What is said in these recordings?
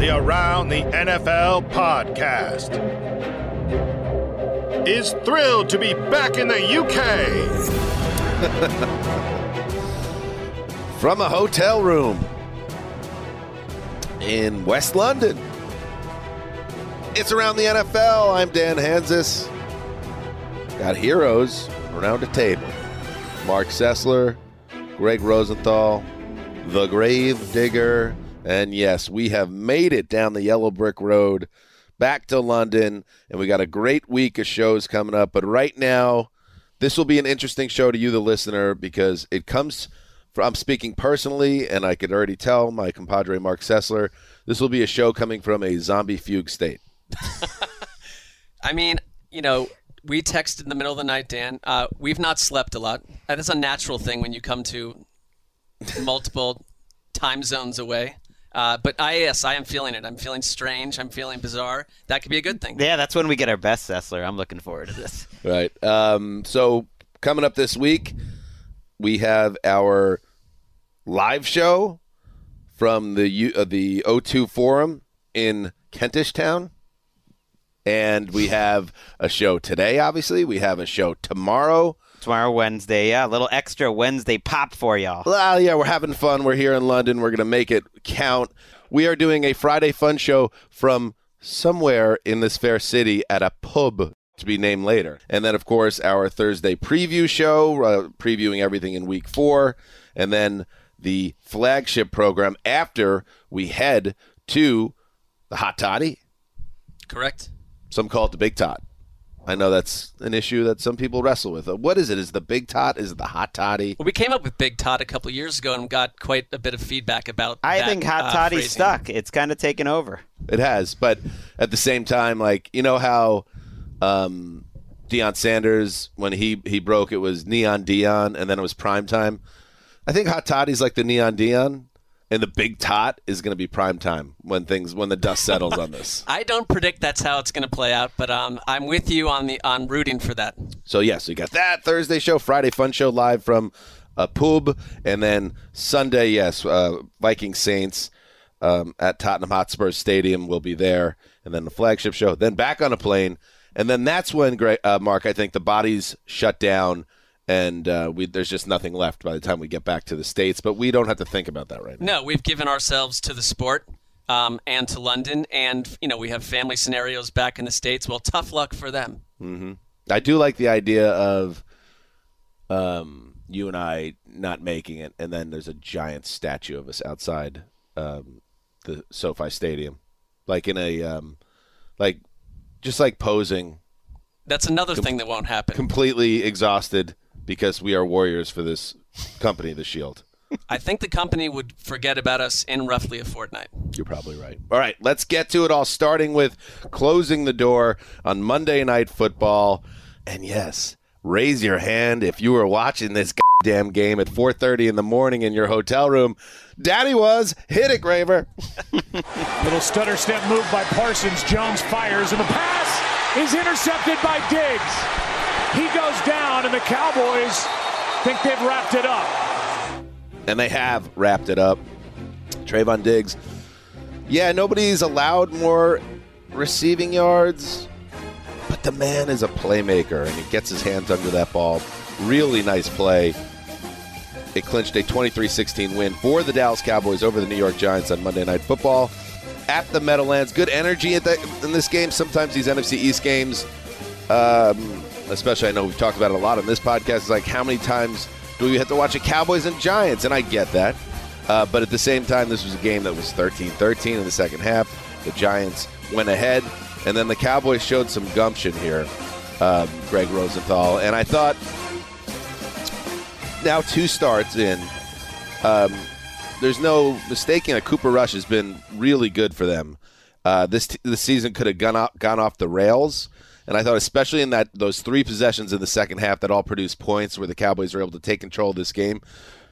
The Around the NFL podcast is thrilled to be back in the UK. From a hotel room in West London. It's Around the NFL. I'm Dan Hanzus. Got heroes around the table. Marc Sessler, Gregg Rosenthal, the Grave Digger, and yes, we have made it down the yellow brick road back to London, and we got a great week of shows coming up. But right now, this will be an interesting show to you, the listener, because it comes from, I'm speaking personally, and I could already tell my compadre Marc Sessler, this will be a show coming from a zombie fugue state. I mean, you know, we texted in the middle of the night, Dan. Uh, we've not slept a lot. That is a natural thing when you come to multiple time zones away. Uh, but I, yes, I am feeling it. I'm feeling strange. I'm feeling bizarre. That could be a good thing. Yeah, that's when we get our best Sessler. I'm looking forward to this. Right. Um, so coming up this week, we have our live show from the U- uh, the O2 Forum in Kentish Town. And we have a show today, obviously. We have a show tomorrow. Tomorrow, Wednesday. Yeah, a little extra Wednesday pop for y'all. Well, yeah, we're having fun. We're here in London. We're going to make it count. We are doing a Friday fun show from somewhere in this fair city at a pub to be named later. And then, of course, our Thursday preview show, uh, previewing everything in week four. And then the flagship program after we head to the Hot Toddy. Correct. Some call it the Big Tot. I know that's an issue that some people wrestle with. Uh, What is it? Is it the Big Tot? Is it the Hot Toddy? Well, we came up with Big Todd a couple of years ago and got quite a bit of feedback about. I that, think Hot uh, Toddy's phrasing. stuck. It's kind of taken over. It has, but at the same time, like you know how um, Deion Sanders when he he broke it was Neon Dion, and then it was Prime Time. I think Hot Toddy's like the Neon Dion, and the Big Tot is going to be Prime Time when things when the dust settles on this. I don't predict that's how it's going to play out, but um, I'm with you on the on rooting for that. So yes, we got that Thursday show, Friday fun show live from a pub, and then Sunday, yes, uh, Viking Saints um, at Tottenham Hotspur Stadium will be there, and then the flagship show, then back on a plane, and then that's when, Greg, uh, Mark, I think the bodies shut down, and uh, we, there's just nothing left by the time we get back to the states. But we don't have to think about that right now. No, we've given ourselves to the sport um, and to London, and you know we have family scenarios back in the states. Well, tough luck for them. I do like the idea of um, you and I not making it, and then there's a giant statue of us outside um, the SoFi Stadium, like in a um, like just like posing, That's another thing that won't happen. completely exhausted because we are warriors for this company, the Shield. I think the company would forget about us in roughly a fortnight. You're probably right. All right, let's get to it all, starting with closing the door on Monday Night Football. And yes, raise your hand if you were watching this goddamn game at 4.30 in the morning in your hotel room. Daddy was. Hit it, Graver. Little stutter step move by Parsons. Jones fires, and the pass is intercepted by Diggs. He goes down, and the Cowboys think they've wrapped it up. And they have wrapped it up. Trevon Diggs. Yeah, nobody's allowed more receiving yards, but the man is a playmaker and he gets his hands under that ball. Really nice play. It clinched a 23 16 win for the Dallas Cowboys over the New York Giants on Monday Night Football at the Meadowlands. Good energy the, in this game. Sometimes these NFC East games, um, especially I know we've talked about it a lot on this podcast, is like how many times do we have to watch a Cowboys and Giants? And I get that. Uh, but at the same time, this was a game that was 13 13 in the second half. The Giants went ahead, and then the Cowboys showed some gumption here, um, Gregg Rosenthal. And I thought now two starts in. Um, there's no mistaking that Cooper Rush has been really good for them. Uh, this t- this season could have gone gone off the rails, and I thought especially in that those three possessions in the second half that all produced points, where the Cowboys were able to take control of this game.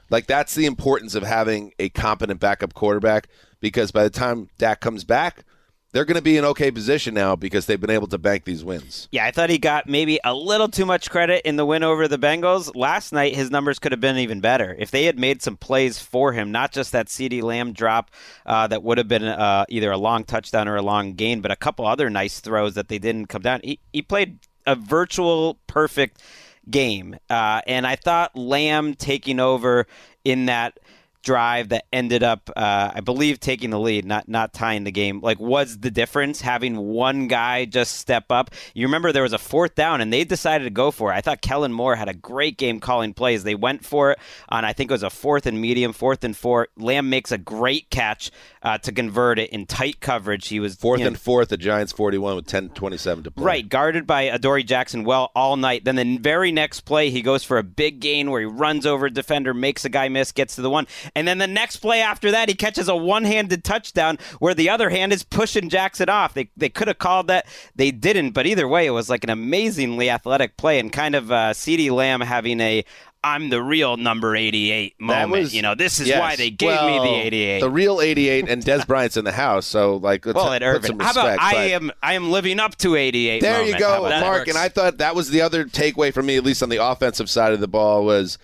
Like that's the importance of having a competent backup quarterback because by the time Dak comes back, they're going to be in okay position now because they've been able to bank these wins. Yeah, I thought he got maybe a little too much credit in the win over the Bengals. Last night, his numbers could have been even better. If they had made some plays for him, not just that CeeDee Lamb drop uh, that would have been uh, either a long touchdown or a long gain, but a couple other nice throws that they didn't come down. He, he played a virtual perfect game. Uh, and I thought Lamb taking over in that drive that ended up, uh, I believe, taking the lead, not not tying the game. Like, was the difference having one guy just step up? You remember there was a fourth down, and they decided to go for it. I thought Kellen Moore had a great game calling plays. They went for it on, I think it was a fourth and medium, fourth and four. Lamb makes a great catch uh, to convert it in tight coverage. He was Fourth you know, and fourth, the Giants 41 with 10-27 to play. Right, guarded by Adoree Jackson well all night. Then the very next play, he goes for a big gain where he runs over a defender, makes a guy miss, gets to the one. And then the next play after that, he catches a one handed touchdown where the other hand is pushing Jackson off. They, they could have called that. They didn't. But either way, it was like an amazingly athletic play and kind of uh, CeeDee Lamb having a. I'm the real number 88 That moment. was- you know, this is yes. why they gave me the 88. The real 88, and Dez Bryant's in the house, so like let's well, at put Irvin. some How about I am I am living up to 88 There you moment. How go. Mark. And I thought that was the other takeaway for me, at least on the offensive side of the ball, was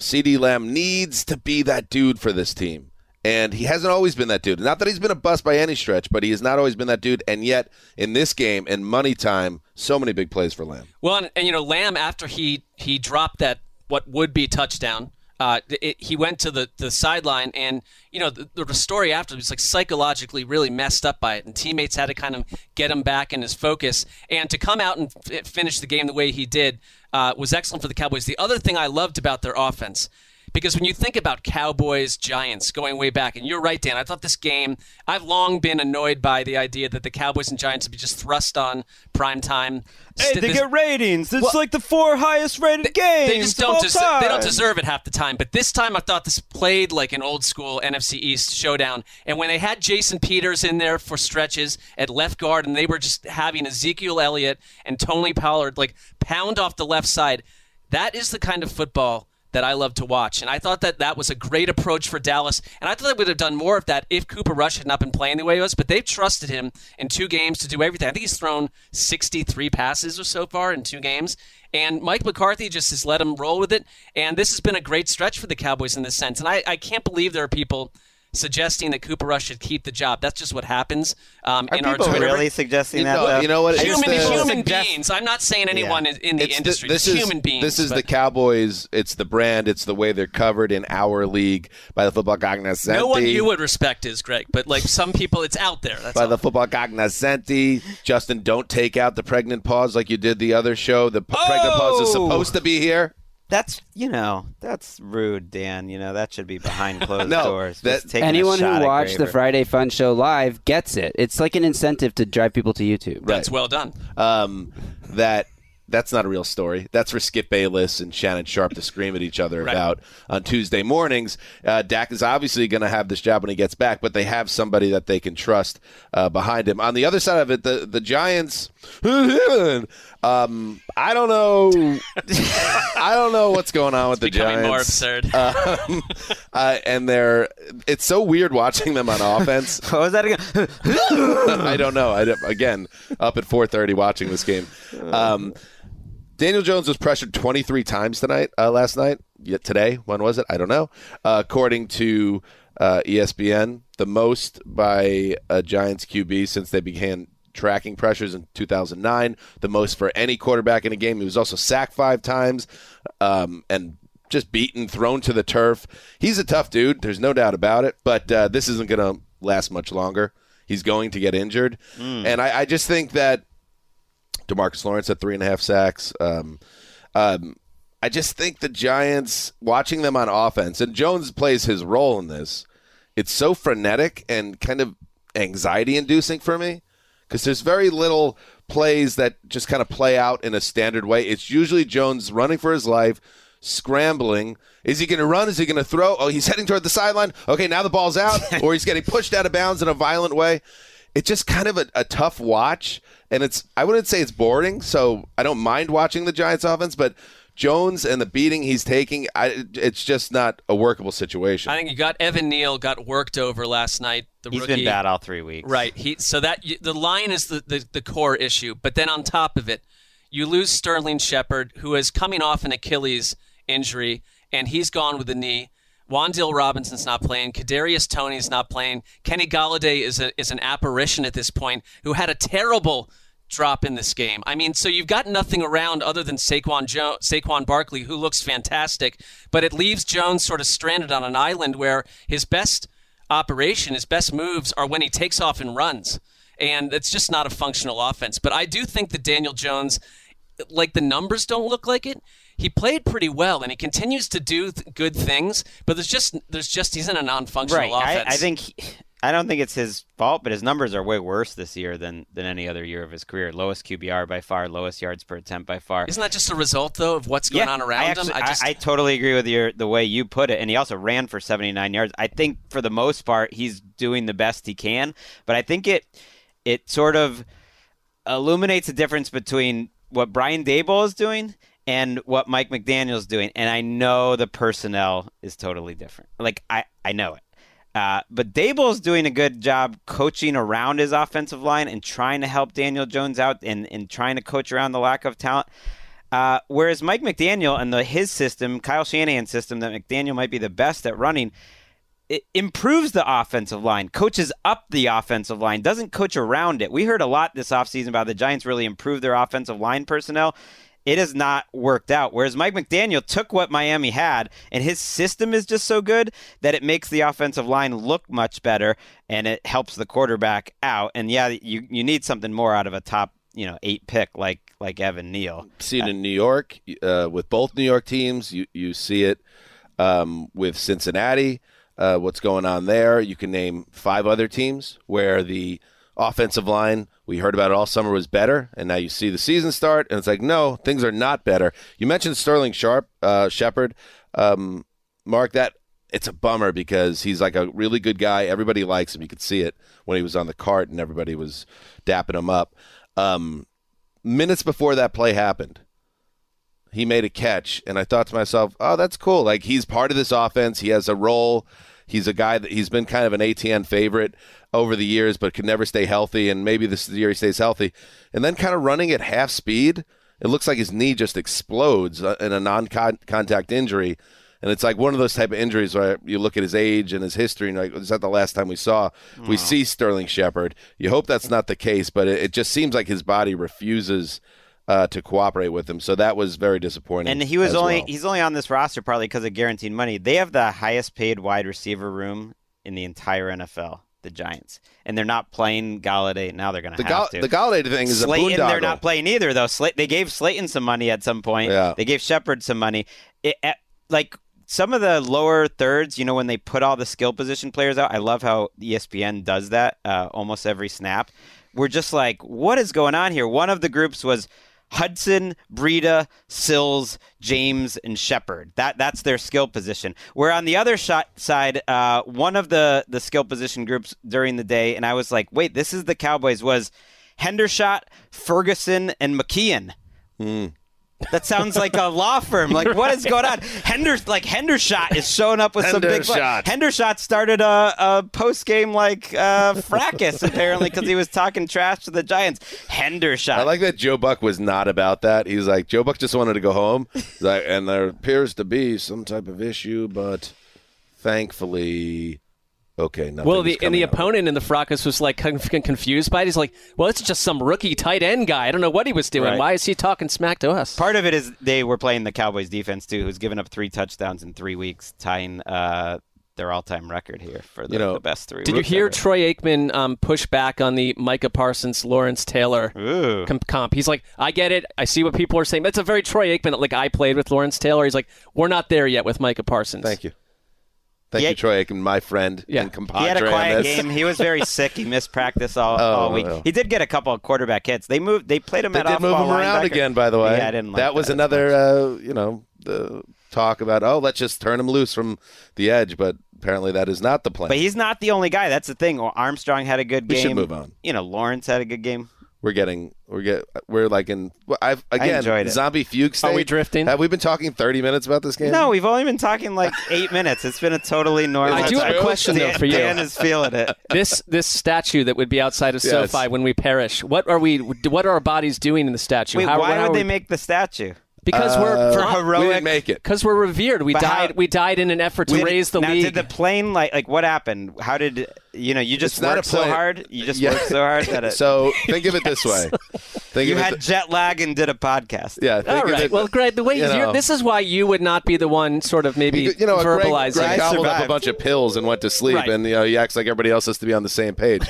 CeeDee Lamb needs to be that dude for this team. And he hasn't always been that dude. Not that he's been a bust by any stretch, but he has not always been that dude. And yet, in this game, in money time, so many big plays for Lamb. Well, and, and you know, Lamb after he he dropped that what would be touchdown, uh, it, he went to the, the sideline, and you know, the, the story after was like psychologically really messed up by it, and teammates had to kind of get him back in his focus, and to come out and f- finish the game the way he did uh, was excellent for the Cowboys. The other thing I loved about their offense. Because when you think about Cowboys Giants going way back, and you're right, Dan, I thought this game, I've long been annoyed by the idea that the Cowboys and Giants would be just thrust on prime time. Hey, they this- get ratings. It's Well, like the four highest rated games. they just don't deserve, they don't deserve it half the time. But this time, I thought this played like an old school NFC East showdown. And when they had Jason Peters in there for stretches at left guard, and they were just having Ezekiel Elliott and Tony Pollard like pound off the left side, that is the kind of football that I love to watch. And I thought that that was a great approach for Dallas. And I thought they would have done more of that if Cooper Rush had not been playing the way he was. But they've trusted him in two games to do everything. I think he's thrown 63 passes or so far in two games. And Mike McCarthy just has let him roll with it. And this has been a great stretch for the Cowboys in this sense. And I, I can't believe there are people suggesting that Cooper Rush should keep the job. That's just what happens um, Are in our people Twitter. really suggesting You that? know- though? you know what? Human, the- human Suggest- beings. I'm not saying anyone in, in the It's industry. this Just is human beings. This is but- the Cowboys. It's the brand. It's the way they're covered in our league by the football cognoscenti. No one you would respect is Greg, but like some people, it's out there. That's by all. the football cognoscenti. Justin, don't take out the pregnant pause like you did the other show. The p- pregnant pause is Oh! supposed to be here. That's you know that's rude, Dan. You know that should be behind closed No, doors. that- Just taking a Anyone who watched the Friday Fun Show live gets it. It's like an incentive to drive people to YouTube. That's well done. Um, that that's not a real story. That's for Skip Bayless and Shannon Sharpe to scream at each other Right. about on Tuesday mornings. Uh, Dak is obviously going to have this job when he gets back, but they have somebody that they can trust uh, behind him. On the other side of it, the the Giants. Um, I don't know. I don't know what's going on with the Giants. more absurd. Um, uh, and they're it's so weird watching them on offense. What was that again? I don't know. I again up at 4:30 watching this game. Um, Daniel Jones was pressured 23 times tonight, uh, last night. Yet today, when was it? I don't know. Uh, according to uh, ESPN, the most by a Giants QB since they began tracking pressures in 2009. The most for any quarterback in a game. He was also sacked five times um, and just beaten, thrown to the turf. He's a tough dude. There's no doubt about it. But uh, this isn't going to last much longer. He's going to get injured, and I, I just think that Demarcus Lawrence had three and a half sacks. Um, um, I just think the Giants, watching them on offense, and Jones plays his role in this, it's so frenetic and kind of anxiety inducing for me because there's very little plays that just kind of play out in a standard way. It's usually Jones running for his life, scrambling. Is he going to run? Is he going to throw? Oh, he's heading toward the sideline. Okay, now the ball's out, or he's getting pushed out of bounds in a violent way. It's just kind of a, a tough watch, and it's I wouldn't say it's boring. So I don't mind watching the Giants offense, but Jones and the beating he's taking, I, it's just not a workable situation. I think you got Evan Neal got worked over last night. The He's rookie. been bad all three weeks. Right. He so that the line is the, the, the core issue, but then on top of it, you lose Sterling Shepard, who is coming off an Achilles injury, and he's gone with the knee. Wan'Dale Robinson's not playing. Kadarius Toney's not playing. Kenny Golladay is a, is an apparition at this point, who had a terrible drop in this game. I mean, so you've got nothing around other than Saquon jo- Saquon Barkley, who looks fantastic, but it leaves Jones sort of stranded on an island where his best operation, his best moves are when he takes off and runs. And it's just not a functional offense. But I do think that Daniel Jones, like the numbers don't look like it. He played pretty well, and he continues to do th- good things. But there's just, there's just, he's in a non-functional Right. I, offense. I think he, I don't think it's his fault, but his numbers are way worse this year than than any other year of his career. Lowest QBR by far, lowest yards per attempt by far. Isn't that just a result though of what's going Yeah, on around I actually, him? I just, I, totally agree with your the way you put it, and he also ran for 79 yards. I think for the most part he's doing the best he can, but I think it it sort of illuminates the difference between what Brian Daboll is doing and what Mike McDaniel is doing. And I know the personnel is totally different. Like I I know it. Uh, but Daboll's doing a good job coaching around his offensive line and trying to help Daniel Jones out and, and trying to coach around the lack of talent. Uh, whereas Mike McDaniel and the his system, Kyle Shanahan's system, that McDaniel might be the best at running, it improves the offensive line, coaches up the offensive line, doesn't coach around it. We heard a lot this offseason about the Giants really improve their offensive line personnel. It has not worked out. Whereas Mike McDaniel took what Miami had, and his system is just so good that it makes the offensive line look much better, and it helps the quarterback out. And yeah, you you need something more out of a top you know eight pick like like Evan Neal. see it in New York uh, with both New York teams. You you see it um, with Cincinnati. Uh, what's going on there? You can name five other teams where the offensive line we heard about it all summer was better, and now you see the season start, and it's like no, things are not better. You mentioned Sterling Sharp, uh, Shepard, um, Mark. That it's a bummer because he's like a really good guy. Everybody likes him. You could see it when he was on the cart, and everybody was dapping him up. Um, minutes before that play happened, he made a catch, and I thought to myself, "Oh, that's cool. Like he's part of this offense. He has a role. He's a guy that he's been kind of an ATN favorite over the years, but could never stay healthy. And maybe this year he stays healthy, and then kind of running at half speed. It looks like his knee just explodes uh, in a non-contact injury." And it's like one of those type of injuries where you look at his age and his history, and like, is that the last time we saw we see Sterling Shepard? You hope that's not the case, but it, it just seems like his body refuses uh, to cooperate with him. So that was very disappointing. And he was only well. he's only on this roster probably because of guaranteed money. They have the highest paid wide receiver room in the entire NFL, the Giants, and they're not playing Golladay now. They're going the to have to. the Golladay thing is Slayton, they're not playing either though. They gave Slayton some money at some point. Yeah. They gave Shepard some money. It, at, like some of the lower thirds, you know, when they put all the skill position players out, I love how ESPN does that uh, almost every snap. We're just like, what is going on here? One of the groups was Hudson, Breida, Sills, James, and Shepard. That that's their skill position. Where on the other shot side, uh, one of the the skill position groups during the day, and I was like, wait, this is the Cowboys was Hendershot, Ferguson, and McKeon. That sounds like a law firm. Like, what is going on? Henders, like Hendershot is showing up with some big. Hendershot. Hendershot started a, a post game like uh, fracas apparently because he was talking trash to the Giants. Hendershot. I like that Joe Buck was not about that. He's like Joe Buck just wanted to go home. Like, and there appears to be some type of issue, but thankfully, okay. nothing Well, the and the out. opponent in the fracas was like con- con- confused by it. He's like, "Well, it's just some rookie tight end guy. I don't know what he was doing. Right. Why is he talking smack to us?" Part of it is they were playing the Cowboys defense too, who's given up three touchdowns in three weeks, tying uh, their all-time record here for the, You know, the best three. Did you hear ever. Troy Aikman um, push back on the Micah Parsons, Lawrence Taylor Ooh. com- comp? He's like, I get it. I see what people are saying. That's a very Troy Aikman. Like I played with Lawrence Taylor. He's like, we're not there yet with Micah Parsons. Thank you, thank Yeah. you, Troy Aikman, my friend Yeah. and compadre. He had a quiet game. He was very sick. He missed practice all, Oh, all week. He did get a couple of quarterback hits. They moved. They played him They at did move him around linebacker. again, by the way. Yeah, I didn't like that was that another, uh, you know, the talk about, oh, let's just turn him loose from the edge, but apparently that is not the plan. But he's not the only guy. That's the thing. Armstrong had a good game. We should move on. You know, Lawrence had a good game. We're getting we're get we're like in I've again enjoyed it. zombie fugue state. Are we drifting? Have we been talking 30 minutes about this game? No, we've only been talking like eight minutes. It's been a totally normal. I do have a time. question, though, Dan- for you. Dan is feeling it. this this statue that would be outside of Yes. SoFi when we perish. What are we? What are our bodies doing in the statue? Wait, How- why would are they we- make the statue? Because we're Uh, For heroic- we didn't make it. Because we're revered. We But died. how- we died in an effort to raise the now, league. Did the plane like like what happened? How did you know? You just It's not worked so hard. You just Yeah. worked so hard that it. So think of it this way. Think you of had th- jet lag and did a podcast. yeah. Think All right. it- Well, Greg, the way you you know. are this is why you would not be the one, sort of maybe you know, verbalizing. Greg I gobbled up a bunch of pills and went to sleep, Right. and you know he acts like everybody else has to be on the same page.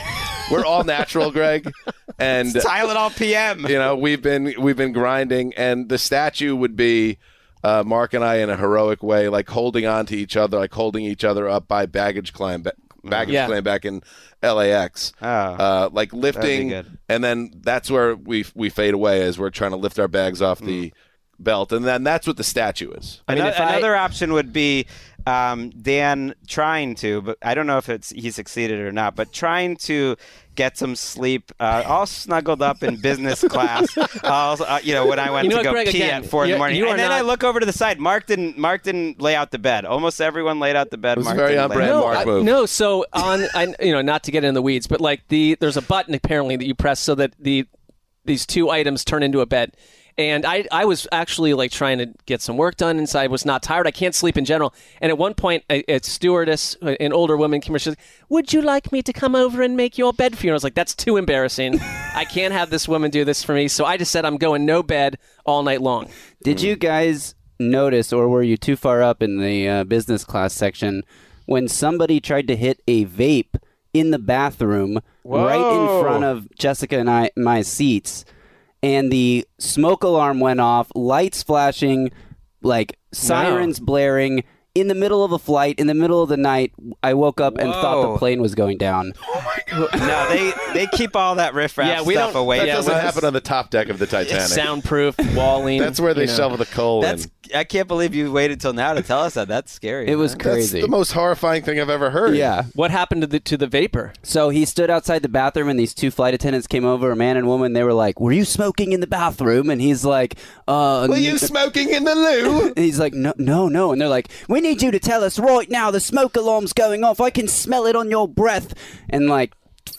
We're all natural, Greg, and Tylenol PM. you know we've been we've been grinding, and the statue would be uh, Mark and I in a heroic way, like holding on to each other, like holding each other up by baggage claim, ba- baggage Yeah. claim back in LAX, Oh. uh, like lifting, and then that's where we we fade away as we're trying to lift our bags off the belt, and then that's what the statue is. I mean, Ano- if I- another option would be um, Dan trying to, but I don't know if it's he succeeded or not, but trying to get some sleep, uh, all snuggled up in business class. all, uh, you know, when I went You know to what, go Greg, pee again, at four in the morning, and then I look over to the side. Mark didn't. Mark didn't lay out the bed. Almost everyone laid out the bed. It was Mark very didn't on lay brand no, Mark I- move. no. So on, I, you know, not to get in the weeds, but like the there's a button apparently that you press so that the these two items turn into a bed. And I, I was actually like trying to get some work done inside. Was not tired. I can't sleep in general. And at one point, a, a stewardess, an older woman, came over. She's like, "Would you like me to come over and make your bed for you?" And I was like, "That's too embarrassing. I can't have this woman do this for me." So I just said, "I'm going no bed all night long." Did you guys notice, or were you too far up in the uh, business class section when somebody tried to hit a vape in the bathroom right in front of Jessica and I my seats, and the smoke alarm went off, lights flashing, like sirens blaring. In the middle of a flight, in the middle of the night, I woke up and thought the plane was going down. Oh no, they they keep all that riffraff Yeah, we stuff don't- away. That Yeah, doesn't well, happen on the top deck of the Titanic. Soundproof walling. That's where they you know. shovel the coal That's in. I can't believe you waited till now to tell us that. That's scary. It was man. crazy. That's the most horrifying thing I've ever heard. yeah. What happened to the to the vapor? So he stood outside the bathroom, and these two flight attendants came over, a man and woman. They were like, "Were you smoking in the bathroom?" And he's like, "Uh." Were you smoking in the loo? He's like, no, no, no. And they're like, we need you to tell us right now. The smoke alarm's going off. I can smell it on your breath. And like,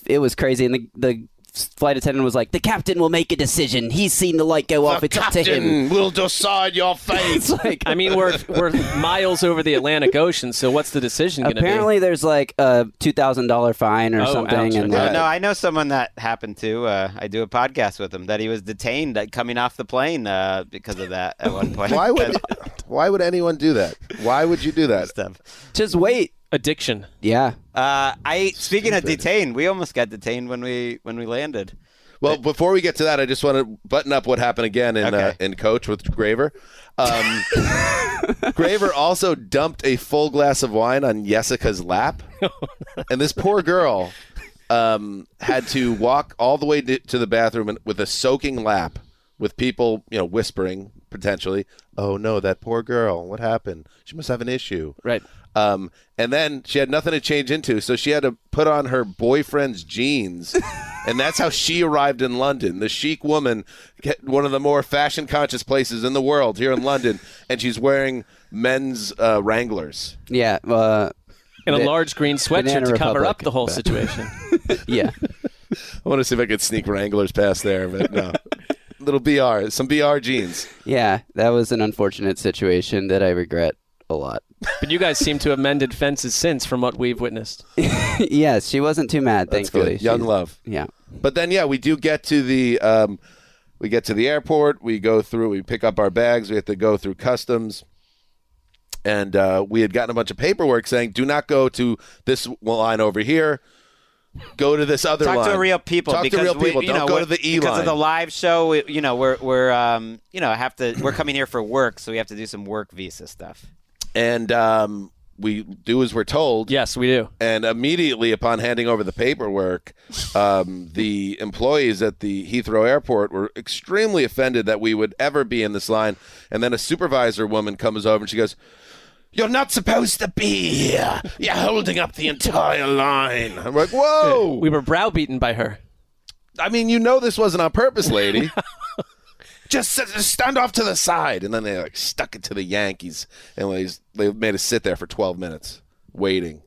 it was crazy. And the, the flight attendant was like, the captain will make a decision. He's seen the light go off. the it's up to him. captain will decide your fate. Like, I mean, we're we're miles over the Atlantic Ocean, so what's the decision going to be? apparently there's like a $2,000 fine or Oh, something. And No, no, I know someone that happened to. Uh, I do a podcast with him that he was detained uh, coming off the plane uh, because of that at one point. Why would why would anyone do that? Why would you do that? stuff? just wait. Addiction. Yeah. Uh, I speaking of detained, we almost got detained when we when we landed. Well, before we get to that, I just want to button up what happened again in uh, in Coach with Graver. Um, Graver also dumped a full glass of wine on Jessica's lap, and this poor girl um, had to walk all the way to to the bathroom and- with a soaking lap, with people, you know, whispering potentially, "Oh no, that poor girl! What happened? She must have an issue." Right. Um, and then she had nothing to change into, so she had to put on her boyfriend's jeans, and that's how she arrived in London. The chic woman, one of the more fashion-conscious places in the world, here in London, and she's wearing men's uh, Wranglers. Yeah. Uh, In a Ba- large green sweatshirt Banana to cover Republic. up the whole situation. yeah. I want to see if I could sneak Wranglers past there, but no. Little BR, some BR jeans. Yeah. That was an unfortunate situation that I regret a lot. but you guys seem to have mended fences since, from what we've witnessed. yes. She wasn't too mad, That's thankfully. good. Young She's- love. Yeah. But then, yeah, we do get to the um, we get to the airport. We go through. We pick up our bags. We have to go through customs. And uh, we had gotten a bunch of paperwork saying, "Do not go to this line over here. Go to this other Talk line. Talk to real people Talk because to real people. you Don't know, go to the E because line. of the live show. We, you know, we're we're um, you know have to we're coming here for work, so we have to do some work visa stuff. And um, we do as we're told. Yes, we do. And immediately upon handing over the paperwork, um, the employees at the Heathrow Airport were extremely offended that we would ever be in this line. And then a supervisor woman comes over and she goes, You're not supposed to be here. You're holding up the entire line. I'm like, Whoa. We were browbeaten by her. I mean, you know this wasn't on purpose, lady. just, s- just stand off to the side. And then they like stuck it to the Yankees, and they, they made us sit there for 12 minutes waiting.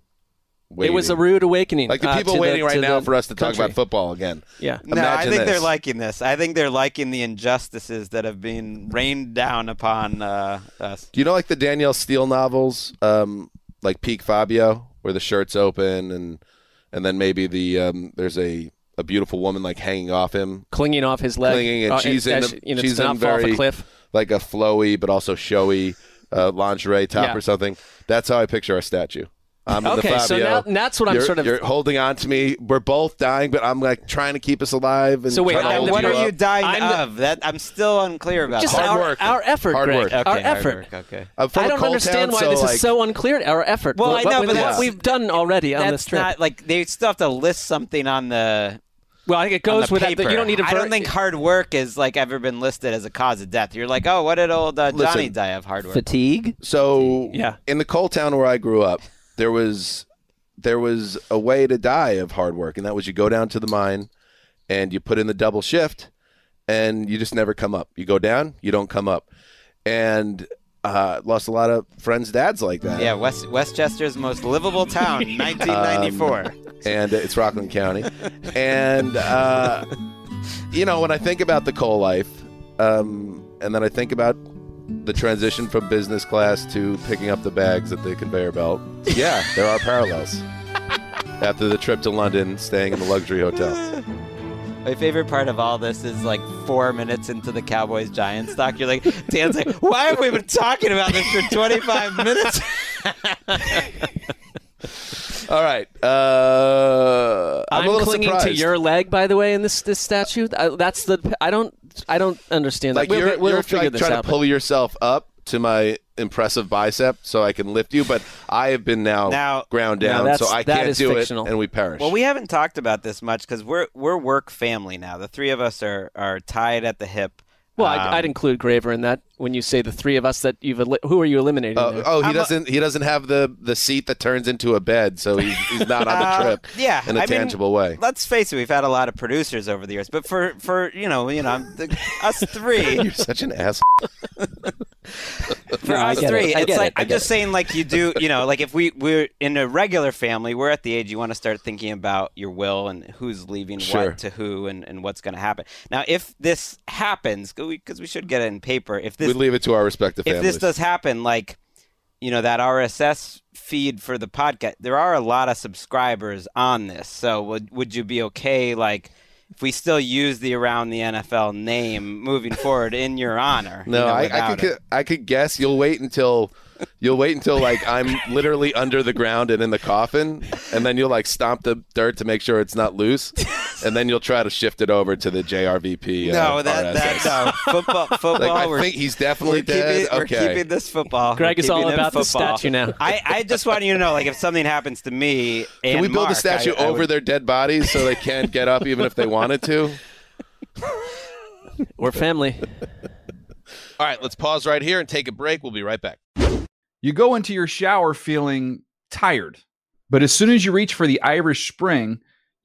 It was a rude awakening. like the uh, people to waiting the- right now for us to talk about football again. Yeah. No, I Imagine think they're liking this. I think they're liking the injustices that have been rained down upon uh, us. Do you know like the Danielle Steel novels, um, like Peak Fabio, where the shirt's open and and then maybe the um, there's a a beautiful woman like hanging off him, clinging off his leg. clinging, and uh, she's in as- a, you know, she's in not off very a cliff. like a flowy but also showy uh, lingerie top Yeah. or something. That's how I picture our statue. I'm in Okay, the so now- that's what I'm You're- sort of- You're holding on to me. We're both dying, but I'm like trying to keep us alive. And So wait, I'm the what you are you dying I'm the- of? That I'm still unclear about. Just. Hard our, work. our effort, Hard Greg. work. okay, our hard effort. work, Okay. I'm from I a don't understand town, why so, this like, is so unclear. Our effort. Well, what, I know, what, but what that's- we've done already on this That's trip. not like they still have to list something on the. Well, I think it goes the with that. You don't need A to. I don't think hard work is like ever been listed as a cause of death. You're like, oh, what did old uh, Johnny Listen. die of hard work? Fatigue. So Yeah. in the coal town where I grew up, there was there was a way to die of hard work, and that was you go down to the mine and you put in the double shift, and you just never come up. You go down, you don't come up, and uh, lost a lot of friends' dads like that. Yeah, West Westchester's most livable town, 1994. and it's Rockland County. And uh, you know, when I think about the coal life, um, and then I think about the transition from business class to picking up the bags at the conveyor belt, yeah, there are parallels. After the trip to London, staying in the luxury hotel. My favorite part of all this is like four minutes into the Cowboys Giants talk. You're like, Dan's like, why have we been talking about this for 25 minutes? All right, uh, I'm, I'm, a little clinging surprised. to your leg, by the way, in this this statue. I, that's the. I don't. I don't understand like that. We'll, you're, we'll you're figure like this trying out. to pull yourself up to my impressive bicep so I can lift you, but I have been now, Now- ground down, that's- so I can't do fictional. it, and we perish. Well, we haven't talked about this much because we're we're work family now. The three of us are are tied at the hip. well, Um, I'd, I'd include Graver in that. When you say the three of us that you've, eli- who are you eliminating? Oh, there? oh, he I'm doesn't. he doesn't have the the seat that turns into a bed, so he's, he's not on the Uh, trip. yeah, in a I mean, tangible way. Let's face it, we've had a lot of producers over the years, but for for you know you know the, us three, You're such an ass. for No, us get it. three, it's like it. I I'm just it. saying, like you do, you know, like if we we're in a regular family, we're at the age you want to start thinking about your will and who's leaving Sure. what to who and, and what's going to happen. Now, if this happens, because we should get it in paper, if this we leave it to our respective if families. this does happen, like you know that RSS feed for the podcast, there are a lot of subscribers on this. So would would you be okay, like? If we still use the around the NFL name moving forward in your honor, you no, know, I, I could it? I could guess. You'll wait until you'll wait until like I'm literally under the ground and in the coffin, and then you'll like stomp the dirt to make sure it's not loose, and then you'll try to shift it over to the JRVP. Uh, No, that RSS. that no football. Football. Like, I we're, think he's definitely we're dead. Keeping, okay. We're keeping this football. Greg We're is all keeping it about the football. statue now. I, I just want you to know, like, if something happens to me, Can we build Mark, a statue I, I over would- their dead bodies so they can't get up even if they wanted to? We're family. All right, let's pause right here and take a break. We'll be right back. You go into your shower feeling tired, but as soon as you reach for the Irish Spring,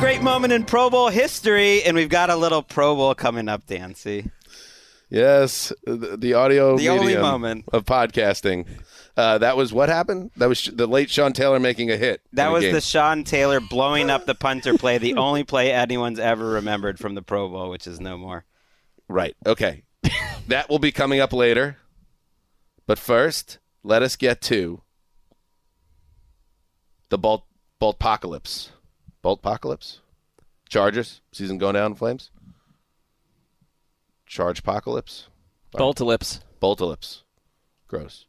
great moment in Pro Bowl history, and we've got a little Pro Bowl coming up, Dancy. Yes, the, the audio The only moment. of podcasting. Uh, that was what happened. That was the late Sean Taylor making a hit. That was the Sean Taylor blowing up the punter play, the only play anyone's ever remembered from the Pro Bowl, which is no more. right. Okay, that will be coming up later. But first, let us get to the Bolt Bolt Apocalypse. Bolt Apocalypse. Chargers season going down in flames. Charge Apocalypse. Boltalyps. Boltalypse. Gross.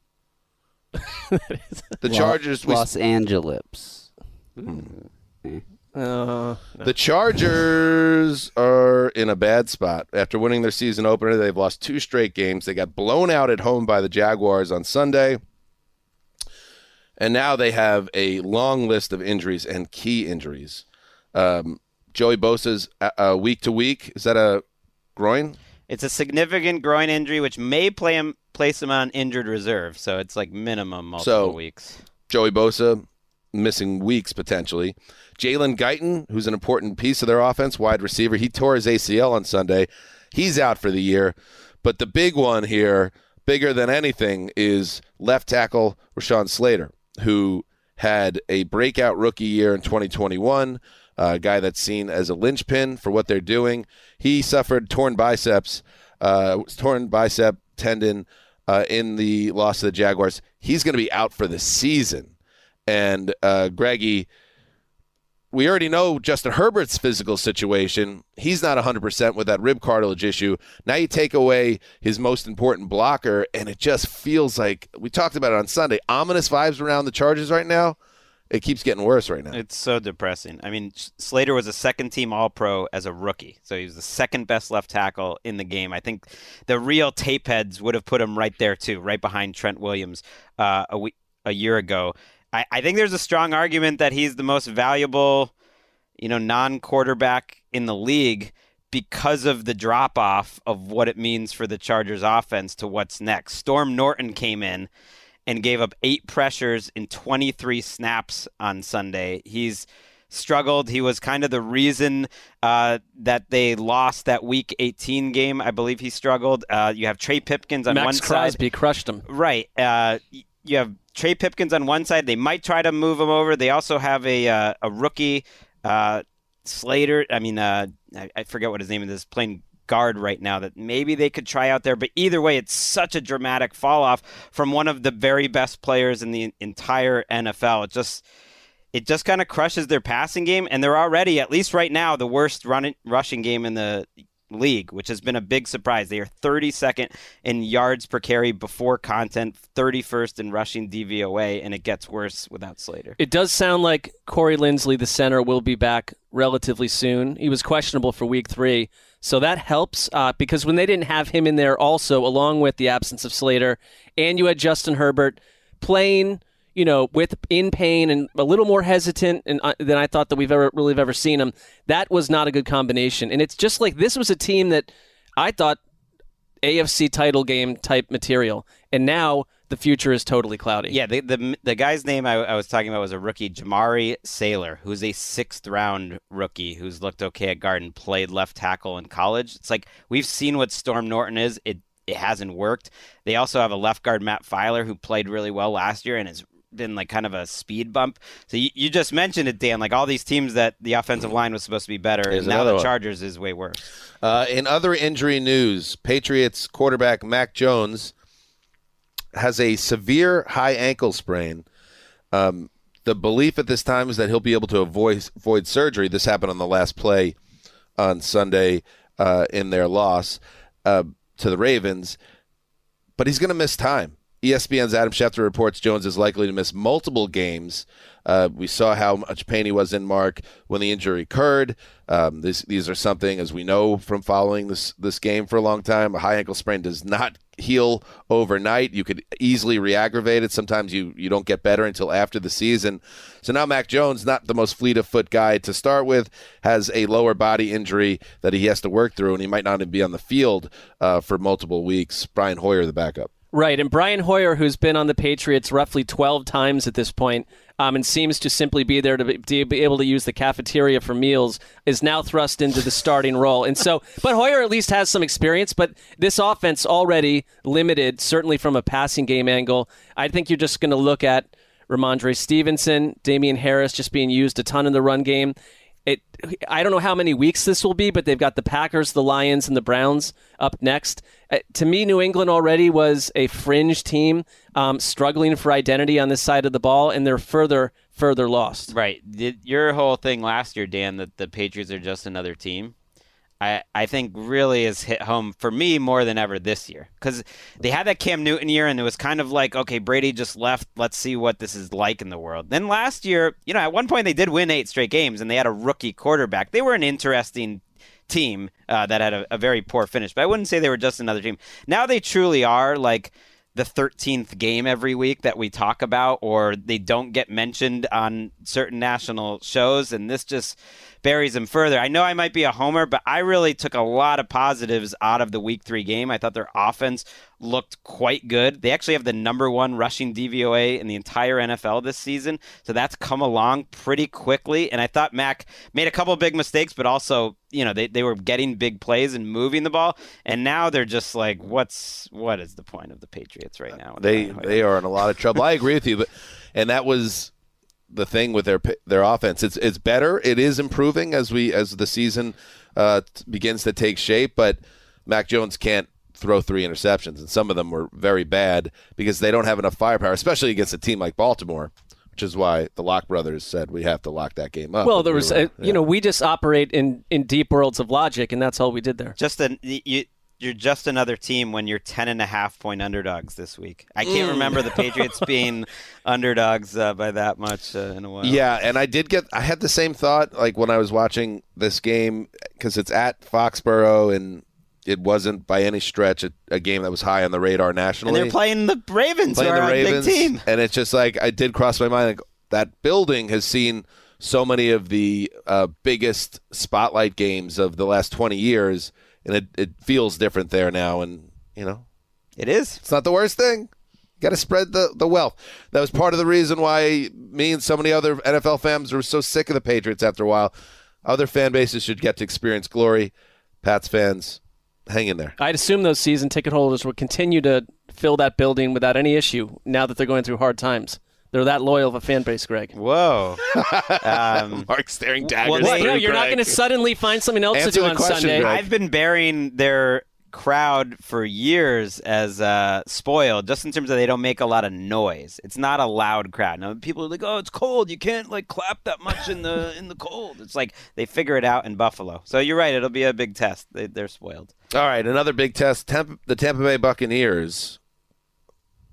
the Chargers. we- Los Angeles. Uh, The Chargers are in a bad spot. After winning their season opener, they've lost two straight games. They got blown out at home by the Jaguars on Sunday. And now they have a long list of injuries and key injuries. Um, Joey Bosa's uh, uh, week to week. Is that a groin? It's a significant groin injury, which may play him place him on injured reserve. So it's like minimum multiple So- weeks. Joey Bosa missing weeks potentially. Jalen Guyton, who's an important piece of their offense, wide receiver, he tore his ACL on Sunday. He's out for the year. But the big one here, bigger than anything, is left tackle Rashawn Slater, who had a breakout rookie year in 2021. A guy that's seen as a linchpin for what they're doing. He suffered torn biceps, uh, torn bicep tendon uh, in the loss to the Jaguars. He's going to be out for the season. And uh, Greggy, we already know Justin Herbert's physical situation. He's not 100% with that rib cartilage issue. Now you take away his most important blocker, and it just feels like we talked about it on Sunday. Ominous vibes around the Chargers right now. It keeps getting worse right now. It's so depressing. I mean, Slater was a second team All Pro as a rookie, so he was the second best left tackle in the game. I think the real tape heads would have put him right there too, right behind Trent Williams uh, a week, a year ago. I, I think there's a strong argument that he's the most valuable, you know, non-quarterback in the league because of the drop off of what it means for the Chargers offense to what's next. Storm Norton came in and gave up eight pressures in 23 snaps on Sunday. He's struggled. He was kind of the reason uh, that they lost that Week 18 game. I believe he struggled. Uh, you have Trey Pipkins on one Max side. Crosby crushed him. Right. Uh, you have Trey Pipkins on one side. They might try to move him over. They also have a uh, a rookie uh, Slater. I mean, uh, I, I forget what his name is. Playing guard right now that maybe they could try out there. But either way, it's such a dramatic fall off from one of the very best players in the entire NFL. It just it just kind of crushes their passing game, and they're already, at least right now, the worst running rushing game in the league, which has been a big surprise. They are 32nd in yards per carry before content, 31st in rushing DVOA, and it gets worse without Slater. It does sound like Corey Linsley, the center, will be back relatively soon. He was questionable for week three. So that helps uh, because when they didn't have him in there also, along with the absence of Slater, and you had Justin Herbert playing, you know, with in pain and a little more hesitant and, uh, than I thought that we've ever really have ever seen him. That was not a good combination. And it's just like this was a team that I thought AFC title game type material, and now the future is totally cloudy. Yeah, the the, the guy's name I, I was talking about was a rookie, Jamaree Salyer, who's a sixth round rookie who's looked okay at guard and played left tackle in college. It's like we've seen what Storm Norton is. It it hasn't worked. They also have a left guard, Matt Feiler, who played really well last year and has been like kind of a speed bump. So you, you just mentioned it, Dan. Like all these teams that the offensive line was supposed to be better, Here's and now the one. Chargers is way worse. Uh, in other injury news, Patriots quarterback Mac Jones has a severe high ankle sprain. Um, the belief at this time is that he'll be able to avoid, avoid surgery. This happened on the last play on Sunday uh, in their loss uh, to the Ravens, but he's going to miss time. ESPN's Adam Schefter reports Jones is likely to miss multiple games. Uh, we saw how much pain he was in Mark when the injury occurred. Um, this, these are something, as we know from following this this game for a long time, a high ankle sprain does not heal overnight. You could easily re-aggravate it. Sometimes you you don't get better until after the season. So now Mac Jones, not the most fleet of foot guy to start with, has a lower body injury that he has to work through, and he might not even be on the field uh, for multiple weeks. Brian Hoyer, the backup. Right, and Brian Hoyer, who's been on the Patriots roughly 12 times at this point, um, and seems to simply be there to be, to be able to use the cafeteria for meals, is now thrust into the starting role. And so, but Hoyer at least has some experience, but this offense already limited, certainly from a passing game angle. I think you're just going to look at Rhamondre Stevenson, Damien Harris just being used a ton in the run game. It, I don't know how many weeks this will be, but they've got the Packers, the Lions, and the Browns up next. Uh, to me, New England already was a fringe team, um, struggling for identity on this side of the ball, and they're further, further lost. Right. Your whole thing last year, Dan, that the Patriots are just another team. I, I think really has hit home for me more than ever this year because they had that Cam Newton year and it was kind of like okay Brady just left let's see what this is like in the world then last year you know at one point they did win eight straight games and they had a rookie quarterback they were an interesting team uh, that had a, a very poor finish but I wouldn't say they were just another team now they truly are like the 13th game every week that we talk about or they don't get mentioned on certain national shows and this just buries them further. I know I might be a homer, but I really took a lot of positives out of the week 3 game. I thought their offense looked quite good. They actually have the number 1 rushing DVOA in the entire NFL this season, so that's come along pretty quickly and I thought Mac made a couple big mistakes but also, you know, they they were getting big plays and moving the ball and now they're just like what's what is the point of the Patriots right now? They they are in a lot of trouble. I agree with you, but and that was the thing with their their offense. It's it's better. It is improving as we as the season uh, begins to take shape. But Mac Jones can't throw three interceptions, and some of them were very bad because they don't have enough firepower, especially against a team like Baltimore. Which is why the Lock brothers said we have to lock that game up. Well, there was, We were- uh, you know, we just operate in, in deep worlds of logic, and that's all we did there. just an you, you're just another team when you're 10 and a half point underdogs this week. I can't remember the Patriots being underdogs uh, by that much uh, in a while. Yeah, and I did get. I had the same thought like when I was watching this game because it's at Foxborough and it wasn't by any stretch a, a game that was high on the radar nationally. and they're playing the Ravens, playing the Ravens, big team. and it's just like I did cross my mind. Like, that building has seen so many of the uh, biggest spotlight games of the last twenty years, and it, it feels different there now. And you know, It is. it's not the worst thing. Got to spread the, the wealth. That was part of the reason why me and so many other NFL fans were so sick of the Patriots after a while. Other fan bases should get to experience glory. Pats fans, hang in there. I'd assume those season ticket holders would continue to fill that building without any issue now that they're going through hard times. They're that loyal of a fan base, Gregg. Whoa. um, Marc staring daggers. Well, What? No, you're not going to suddenly find something else to do on question, Sunday. Gregg. I've been bearing their crowd for years as uh, spoiled, just in terms of they don't make a lot of noise. It's not a loud crowd. Now people are like, "Oh, it's cold. You can't like clap that much in the in the cold." It's like they figure it out in Buffalo. So you're right. It'll be a big test. They, they're spoiled. All right, another big test. Temp- the Tampa Bay Buccaneers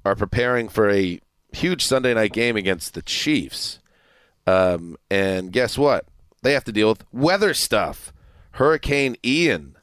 are preparing for a huge Sunday night game against the Chiefs. Um, and guess what? They have to deal with weather stuff. Hurricane Ian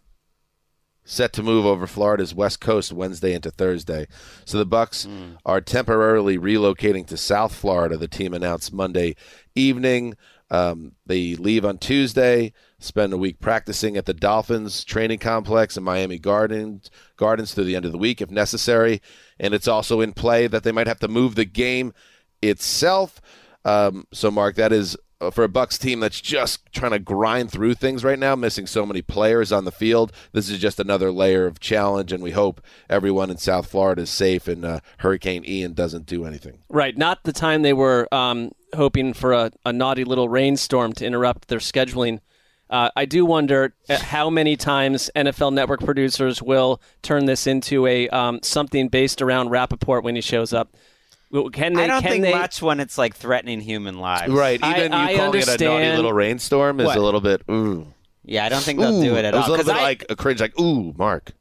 set to move over Florida's west coast Wednesday into Thursday. So the Bucks are temporarily relocating to South Florida. The team announced Monday evening. Um, they leave on Tuesday, spend a week practicing at the Dolphins training complex in Miami Gardens, Gardens through the end of the week if necessary. And it's also in play that they might have to move the game itself. Um, so, Marc, that is for a Bucks team that's just trying to grind through things right now, missing so many players on the field. This is just another layer of challenge, and we hope everyone in South Florida is safe and uh, Hurricane Ian doesn't do anything. Right, not the time they were um, hoping for a, a naughty little rainstorm to interrupt their scheduling. Uh, I do wonder how many times NFL Network producers will turn this into a um, something based around Rapoport when he shows up. Well, Can they? I don't can think they, much when it's like threatening human lives. Right. Even I you calling it a naughty little rainstorm is What? a little bit, ooh. Yeah, I don't think they'll Ooh. do it at It was all. a little bit I- like a cringe, like, ooh, Marc.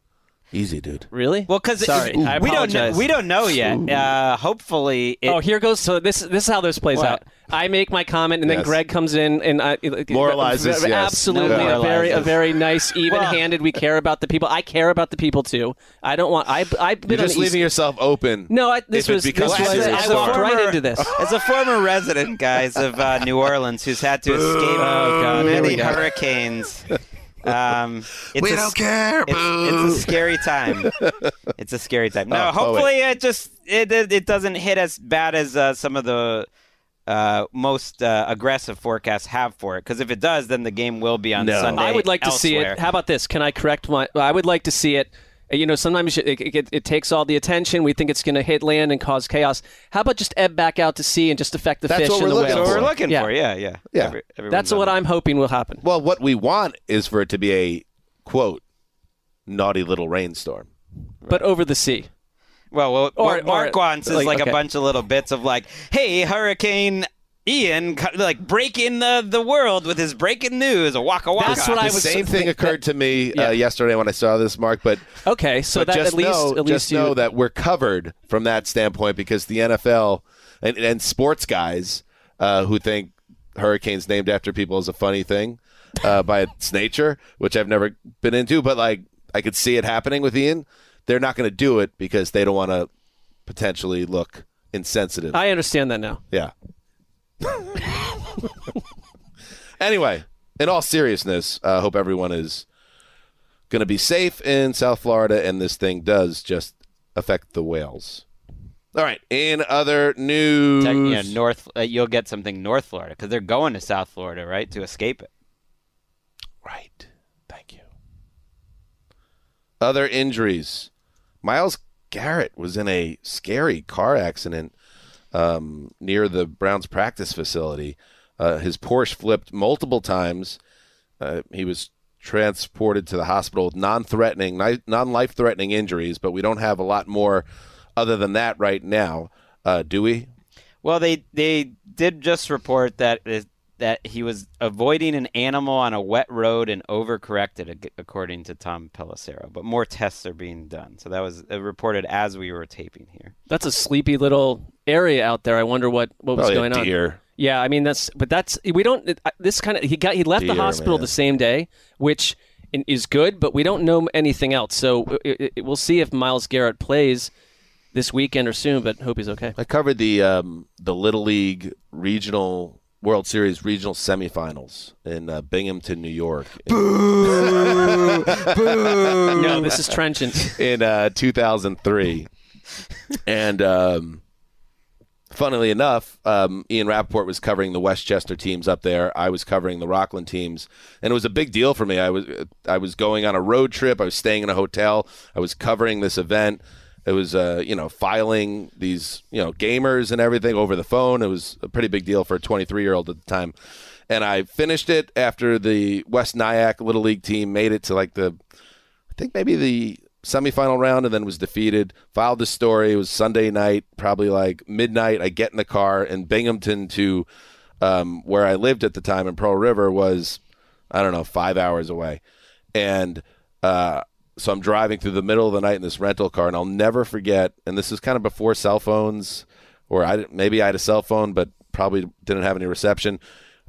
Easy, dude. Really? well, because Sorry, I we don't know. We don't know yet. Uh, hopefully, it, oh, here goes. So this this is how this plays What? out. I make my comment, and then Gregg comes in and I, Moralizes, v- yes. Absolutely, No a very a very nice, even-handed. we care about the people. I care about the people too. I don't want. I I've been You're just leaving East- yourself open. No, I, this was this becomes was. a I walked right into this. As a former resident, guys, of uh, New Orleans, who's had to escape Oh, God, many hurricanes, um, it's We a, don't care, It's, it's a scary time. It's a scary time. No, Oh, oh, hopefully it just it, it it doesn't hit as bad as uh, some of the uh, most uh, aggressive forecasts have for it. Because if it does, then the game will be on No. Sunday. I would like to see it. How about this? Can I correct my? I would like to see it. You know, sometimes it, it, it takes all the attention. We think it's going to hit land and cause chaos. How about just ebb back out to sea and just affect the That's fish what and the looking That's what we're looking Yeah. for. Yeah, yeah, Yeah. Every- That's what it. I'm hoping will happen. Well, what we want is for it to be a quote naughty little rainstorm. But over the sea. Well, what, Or- what Marc or- wants is like, like, okay. a bunch of little bits of like, hey, Hurricane Ian, co- like breaking the the world with his breaking news, a waka waka. That's what the I was same thing think occurred to me Yeah. uh, yesterday when I saw this, Marc. But Okay, so but that just at least know, at least just you know that we're covered from that standpoint because the NFL and, and sports guys uh, who think hurricanes named after people is a funny thing uh, by its nature, which I've never been into, but like I could see it happening with Ian. They're not going to do it because they don't want to potentially look insensitive. I understand that now. Yeah. anyway, in all seriousness, I hope everyone is going to be safe in South Florida, and this thing does just affect the whales. All right. In other news, Tech- yeah, North. Uh, you'll get something North Florida because they're going to South Florida, right, to escape it. right. Thank you. Other injuries. Myles Garrett was in a scary car accident um, near the Browns practice facility. Uh, his Porsche flipped multiple times. Uh, he was transported to the hospital with non-threatening, non-life-threatening injuries, but we don't have a lot more other than that right now, uh, do we? Well, they they did just report that that he was avoiding an animal on a wet road and overcorrected, according to Tom Pelissero. But more tests are being done. So that was uh, reported as we were taping here. That's a sleepy little area out there. I wonder what what was Probably going a on. deer. Yeah, I mean that's but that's we don't this kind of he got he left the hospital man. the same day, which is good, but we don't know anything else. So it, it, we'll see if Myles Garrett plays this weekend or soon. But hope he's okay. I covered the um, the Little League regional World Series regional semifinals in uh, Binghamton, New York, in, No, this is trenchant. in uh, 2003. and um, funnily enough, um, Ian Rapoport was covering the Westchester teams up there. I was covering the Rockland teams, and it was a big deal for me. I was I was going on a road trip. I was staying in a hotel. I was covering this event. It was uh, you know filing these you know gamers and everything over the phone. It was a pretty big deal for a 23 year old at the time. And I finished it after the West Nyack Little League team made it to like the I think maybe the semifinal round and then was defeated. Filed the story. It was Sunday night, probably like midnight. I get in the car in Binghamton to um, where I lived at the time in Pearl River was, I don't know, five hours away. And uh, so I'm driving through the middle of the night in this rental car, and I'll never forget. And this is kind of before cell phones, or I maybe I had a cell phone, but probably didn't have any reception.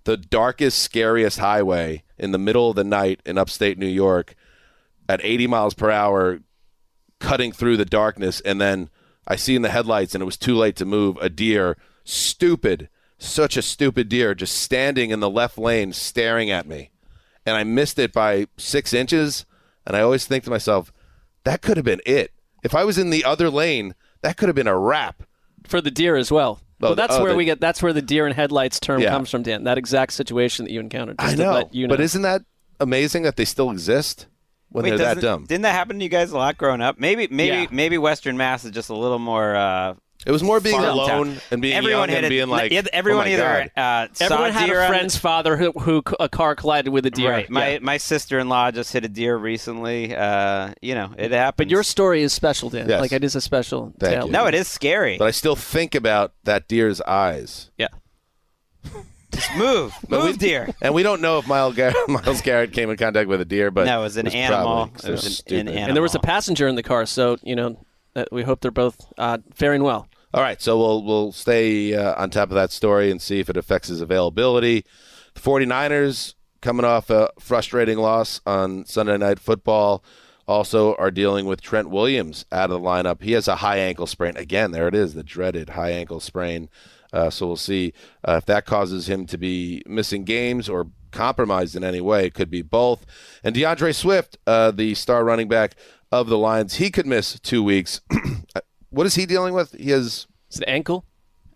The darkest, scariest highway in the middle of the night in upstate New York at 80 miles per hour cutting through the darkness and then I see in the headlights and it was too late to move a deer stupid such a stupid deer just standing in the left lane staring at me and I missed it by 6 inches and I always think to myself that could have been it if I was in the other lane that could have been a wrap for the deer as well. Oh, well, that's oh, where the- we get. That's where the deer and headlights term Yeah. comes from, Dan. That exact situation that you encountered. Just I to know, let you know. but isn't that amazing that they still exist when Wait, they're that dumb Didn't that happen to you guys a lot growing up? Maybe, maybe, Yeah. maybe Western Mass is just a little more. Uh, it was more being farm town. alone and being everyone young hit and it- being like yeah, everyone oh my either God. uh, saw Everyone had deer a on- friend's father who, who a car collided with a deer. Right. My Yeah. my sister in law just hit a deer recently. Uh, you know, it happened. But your story is special, Dan. Yes. Like it is a special Thank tale. you. no, it is scary. but I still think about that deer's eyes. Yeah. Just move, But move, we- deer. And we don't know if Myles Garrett, Myles Garrett came in contact with a deer, but No, it was an probably- animal. 'cause It was they're an- stupid. an animal. And there was a passenger in the car, so you know uh, we hope they're both uh, faring well. All right, so we'll we'll stay uh, on top of that story and see if it affects his availability. The 49ers coming off a frustrating loss on Sunday Night Football also are dealing with Trent Williams out of the lineup. He has a high ankle sprain. Again, there it is, the dreaded high ankle sprain. Uh, so we'll see uh, if that causes him to be missing games or compromised in any way. It could be both. And DeAndre Swift, uh, the star running back of the Lions, he could miss two weeks. what is he dealing with? He has Is it ankle?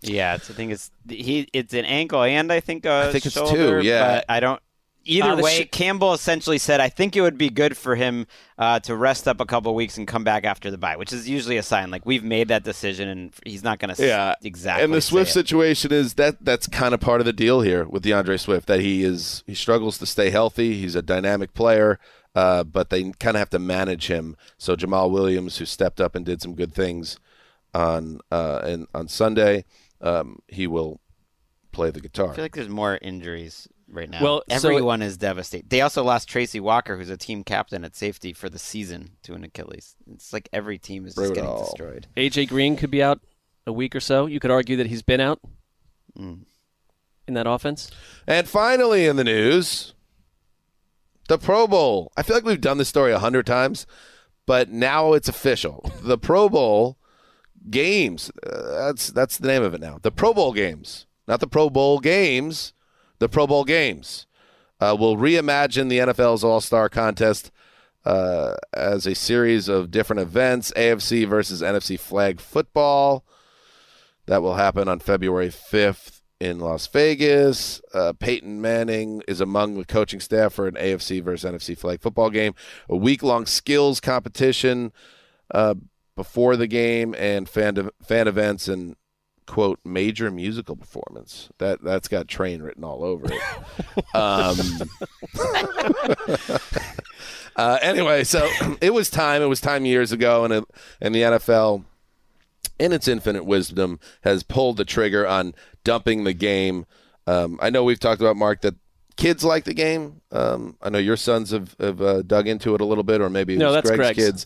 Yeah, it's, I think it's he. It's an ankle and I think a I think it's two, yeah. but I don't. Either Uh, way, sh- Campbell essentially said, "I think it would be good for him uh, to rest up a couple weeks and come back after the bye," which is usually a sign like we've made that decision and he's not going to Yeah, exactly. And the Swift it. situation is that that's kind of part of the deal here with DeAndre Swift that he is he struggles to stay healthy. He's a dynamic player, uh, but they kind of have to manage him. So Jamaal Williams, who stepped up and did some good things on uh, and on Sunday, um, he will play the guitar. I feel like there's more injuries right now. Well, so- everyone is devastated. They also lost Tracy Walker, who's a team captain at safety for the season, to an Achilles. It's like every team is just getting destroyed. AJ Green could be out a week or so. You could argue that he's been out Mm. in that offense. And finally, in the news, the Pro Bowl. I feel like we've done this story a hundred times, but now it's official. The Pro Bowl games. Uh, that's that's the name of it now. The Pro Bowl games, not the Pro Bowl games. The Pro Bowl games uh, will reimagine the NFL's All Star Contest uh, as a series of different events. AFC versus NFC flag football. That will happen on February 5th in Las Vegas. Uh, Peyton Manning is among the coaching staff for an AFC versus NFC flag football game. A week long skills competition uh, before the game and fan, fan events and quote major musical performance that that's got train written all over it um, uh, anyway so it was time it was time years ago and it, and the NFL in its infinite wisdom, has pulled the trigger on dumping the game. Um, I know we've talked about Marc that kids like the game. Um, I know your sons have, have uh, dug into it a little bit, or maybe it No, was that's Gregg's, Gregg's. kids.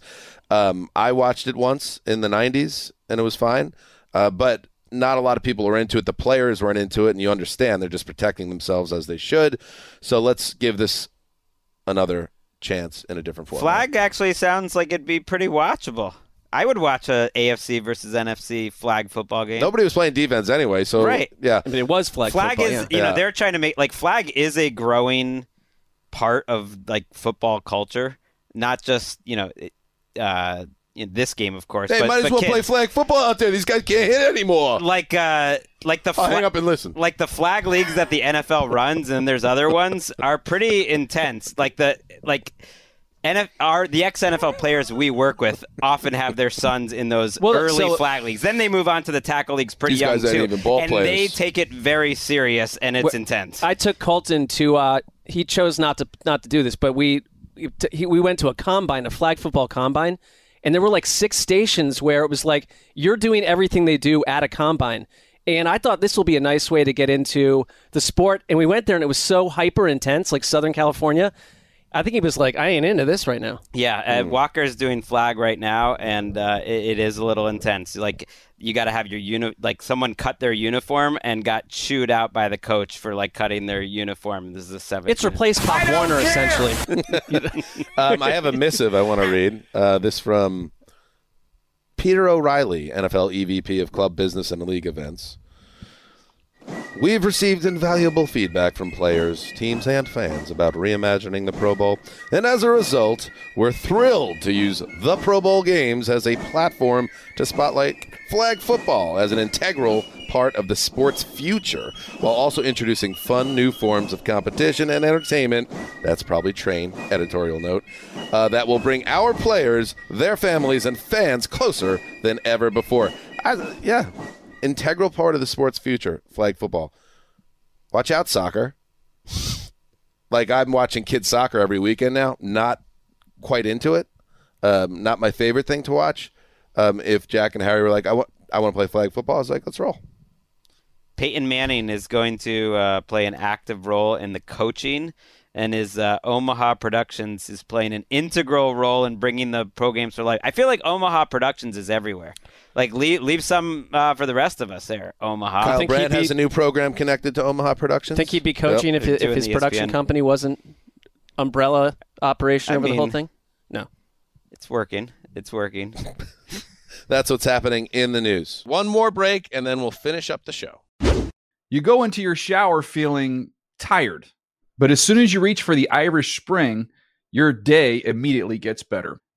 Um, I watched it once in the '90s, and it was fine, uh, but not a lot of people are into it. The players weren't into it, and you understand they're just protecting themselves as they should. So let's give this another chance in a different format. Flag actually sounds like it'd be pretty watchable. I would watch a AFC versus NFC flag football game. Nobody was playing defense anyway, so Right. yeah. I mean, it was flag. flag football, is yeah. you know Yeah. they're trying to make like flag is a growing part of like football culture, not just you know it- uh, in this game of course. Hey, but, might as but well play flag football out there. These guys can't hit anymore. like uh like the I'll fla- hang up and listen. like the flag leagues that the NFL runs and there's other ones are pretty intense. Like the like NF, our the ex NFL players we work with often have their sons in those Well, early so- flag leagues. Then they move on to the tackle leagues pretty These young guys ain't too, even ball and players. they take it very serious and it's Wh- intense. I took Colton to. Uh, he chose not to not to do this, but we he, we went to a combine, a flag football combine, and there were like six stations where it was like you're doing everything they do at a combine. And I thought this will be a nice way to get into the sport. And we went there, and it was so hyper intense, like Southern California. I think he was like, "I ain't into this right now." Yeah, uh, Walker's doing flag right now, and uh, it, it is a little intense. Like you got to have your uni- like someone cut their uniform and got chewed out by the coach for like cutting their uniform. This is a seven. It's replaced Pop Warner essentially. um, I have a missive I want to read. Uh, this from Peter O'Reilly, NFL EVP of Club Business and League Events. We've received invaluable feedback from players, teams, and fans about reimagining the Pro Bowl, and as a result, we're thrilled to use the Pro Bowl games as a platform to spotlight flag football as an integral part of the sport's future, while also introducing fun new forms of competition and entertainment. That's probably train, editorial note, uh, that will bring our players, their families, and fans closer than ever before. I, yeah, integral part of the sport's future, flag football. Watch out, soccer. like I'm watching kids soccer every weekend now. Not quite into it. Um, not my favorite thing to watch. Um, if Jack and Harry were like, I want, I want to play flag football, I was like, let's roll. Peyton Manning is going to uh, play an active role in the coaching, and his uh, Omaha Productions is playing an integral role in bringing the pro games to life. I feel like Omaha Productions is everywhere. Like leave leave some uh, for the rest of us there, Omaha. Kyle think he'd has a new program connected to Omaha Productions. Think he'd be coaching Yep. if, his, if his production ESPN. company wasn't umbrella operation I over the whole thing? No. It's working. It's working. That's what's happening in the news. One more break, and then we'll finish up the show. You go into your shower feeling tired, but as soon as you reach for the Irish Spring, your day immediately gets better.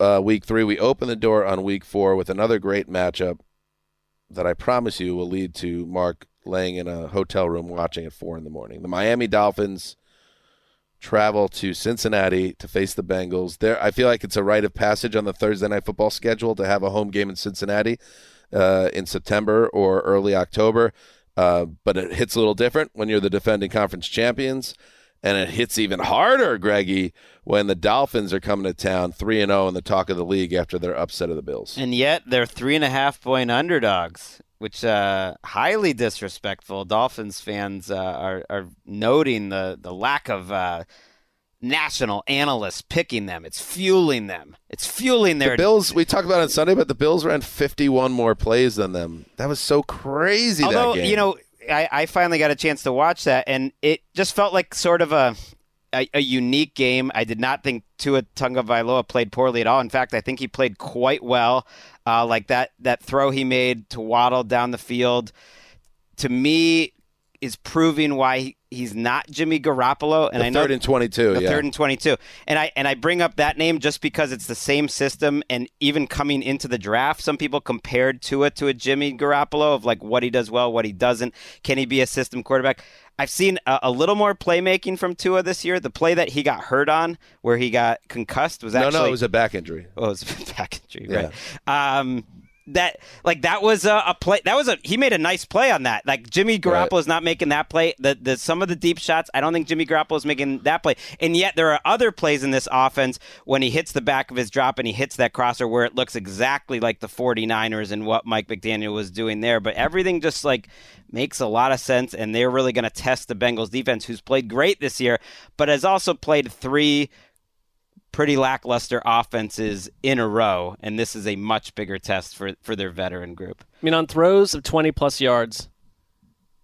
uh, week three. We open the door on week four with another great matchup that I promise you will lead to Marc laying in a hotel room watching at four in the morning. The Miami Dolphins travel to Cincinnati to face the Bengals. There, I feel like it's a rite of passage on the Thursday night football schedule to have a home game in Cincinnati uh, in September or early October. Uh, but it hits a little different when you're the defending conference champions. And it hits even harder, Greggy, when the Dolphins are coming to town 3 and 0 in the talk of the league after their upset of the Bills. And yet they're three and a half point underdogs, which uh, highly disrespectful. Dolphins fans uh, are, are noting the, the lack of uh, national analysts picking them. It's fueling them. It's fueling their The Bills, we talked about it on Sunday, but the Bills ran 51 more plays than them. That was so crazy. Although that game. you know, I, I finally got a chance to watch that, and it just felt like sort of a a, a unique game. I did not think Tua Tagovailoa played poorly at all. In fact, I think he played quite well. Uh, like that that throw he made to Waddle down the field, to me, is proving why he, he's not Jimmy Garoppolo. And the I know third and 22. the yeah. third and 22 and i and i bring up that name just because it's the same system and even coming into the draft some people compared Tua to a jimmy garoppolo of like what he does well what he doesn't can he be a system quarterback I've seen a, a little more playmaking from Tua this year. The play that he got hurt on, where he got concussed, was actually no, no, it was a back injury. Oh, it was a back injury, right? Um, that like that was a, a play. That was a he made a nice play on that. Like Jimmy Garoppolo Right. is not making that play. The the some of the deep shots, I don't think Jimmy Garoppolo is making that play. And yet there are other plays in this offense when he hits the back of his drop and he hits that crosser where it looks exactly like the 49ers and what Mike McDaniel was doing there. But everything just like makes a lot of sense and they're really going to test the Bengals defense who's played great this year but has also played three pretty lackluster offenses in a row, and this is a much bigger test for, for their veteran group. I mean, on throws of 20 plus yards,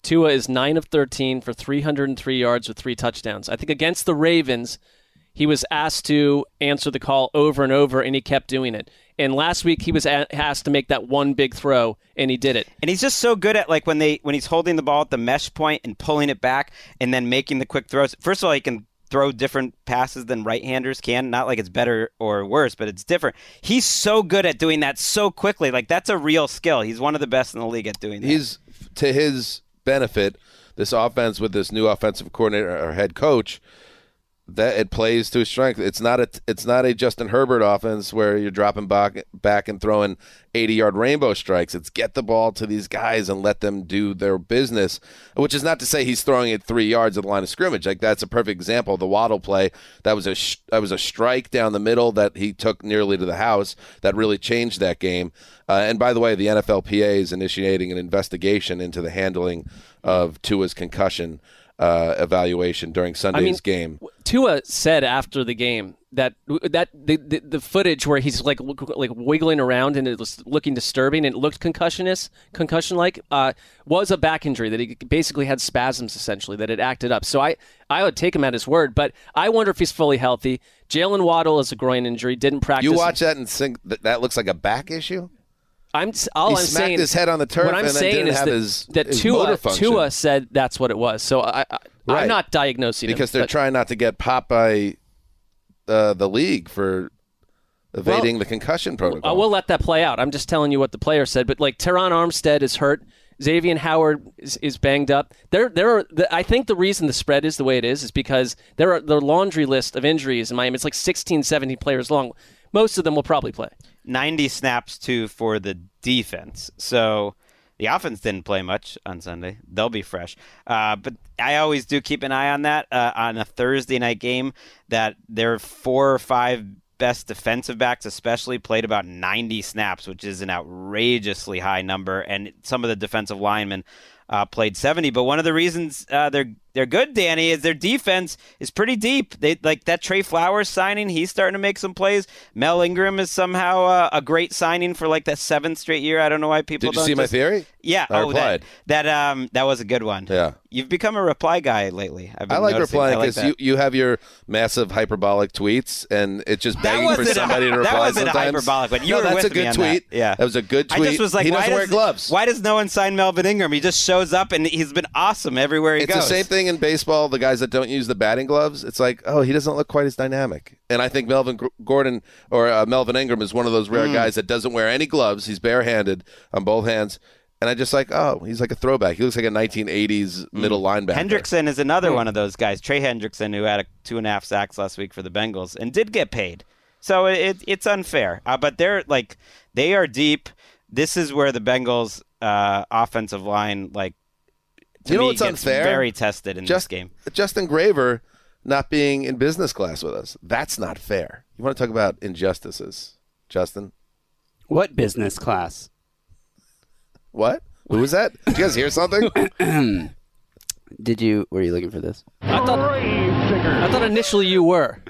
Tua is 9 of 13 for 303 yards with three touchdowns. I think against the Ravens, he was asked to answer the call over and over, and he kept doing it. And last week, he was asked to make that one big throw, and he did it. And he's just so good at like when they when he's holding the ball at the mesh point and pulling it back and then making the quick throws. First of all, he can throw different passes than right-handers can. Not like it's better or worse, but it's different. He's so good at doing that so quickly. Like that's a real skill. He's one of the best in the league at doing that. He's to his benefit. This offense with this new offensive coordinator or head coach, that it plays to his strength. It's not a it's not a Justin Herbert offense where you're dropping back back and throwing 80 yard rainbow strikes. It's get the ball to these guys and let them do their business. Which is not to say he's throwing it three yards at the line of scrimmage. Like that's a perfect example. The Waddle play that was a sh- that was a strike down the middle that he took nearly to the house that really changed that game. Uh, and by the way, the NFLPA is initiating an investigation into the handling of Tua's concussion uh, evaluation during Sunday's game. Tua said after the game that that the, the, the footage where he's like like wiggling around and it was looking disturbing and it looked concussionist concussion like uh, was a back injury that he basically had spasms essentially that it acted up. So I I would take him at his word, but I wonder if he's fully healthy. Jaylen Waddle is a groin injury, didn't practice. You watch that and think that, that looks like a back issue. I'm all He I'm smacked saying his head on the turf What I'm saying didn't is that, his- that his Tua. Tua said that's what it was. So I, I Right. I'm not diagnosing him, because they're but- trying not to get popped by uh, the league for evading the concussion protocol. I will let that play out. I'm just telling you what the player said. But like Terron Armstead is hurt. Xavier Howard is, is banged up. There, there are. The, I think the reason the spread is the way it is is because there are the laundry list of injuries in Miami. It's like 16, 17 players long. Most of them will probably play. 90 snaps too for the defense. So the offense didn't play much on Sunday. They'll be fresh. Uh, but I always do keep an eye on that uh, on a Thursday night game that their four or five best defensive backs especially played about 90 snaps which is an outrageously high number and some of the defensive linemen uh, played 70. But one of the reasons uh, they're they're good, Danny, is their defense is pretty deep. They like that Trey Flowers signing. He's starting to make some plays. Mel Ingram is somehow uh, a great signing for like the seventh straight year. I don't know why people Did you don't see my theory? Yeah, I oh, replied. that that um that was a good one. Yeah. You've become a reply guy lately. I've been I like noticing. replying I like because you, you have your massive hyperbolic tweets, and it's just begging for wasn't a- somebody to that reply. wasn't a sometimes. hyperbolic one. You no, were that's with a good tweet. that. Yeah. that was a good tweet. I just was like, he why doesn't does, wear gloves. Why does no one sign Melvin Ingram? He just shows up and he's been awesome everywhere he it's goes. the same thing in baseball. The guys that don't use the batting gloves, it's like, oh, he doesn't look quite as dynamic. And I think Melvin Gr- Gordon or uh, Melvin Ingram is one of those rare guys that doesn't wear any gloves. He's barehanded on both hands. And I just like, oh, he's like a throwback. He looks like a 1980s middle linebacker. Hendrickson is another Hmm. one of those guys. Trey Hendrickson, who had a two and a half sacks last week for the Bengals and did get paid. So it, it's unfair. Uh, but they're like they are deep. This is where the Bengals uh, offensive line like You know me, what's gets unfair? Very tested in Just this game. Justin Graver not being in business class with us. That's not fair. You want to talk about injustices, Justin? What business class? What? Who was that? Did you guys hear something? Did you? Were you looking for this? I thought, I thought initially you were.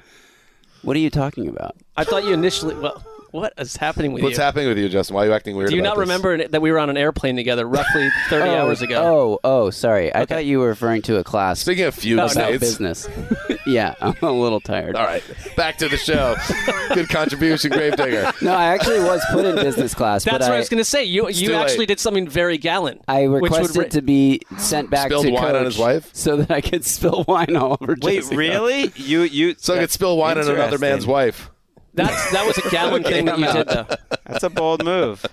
What are you talking about? I thought you initially. Well, what is happening with you? What's you? happening with you, Justin? Why are you acting weird? Do you about not this? remember that we were on an airplane together roughly 30 oh, hours ago? Oh, oh, sorry. I thought you were referring to a class Speaking of feud No, no. business. yeah, I'm a little tired. all right, back to the show. Good contribution, Gravedigger. No, I actually was put in business class, That's but what I, I, was going to say. You you actually late. did something very gallant. I which would requested ra- to be sent back Spilled to wine coach on his wife? so that I could spill wine all over. Wait, Jessica. really? You you So I could spill wine on another man's wife. That's that was a gallant thing that you did though. That's a bold move.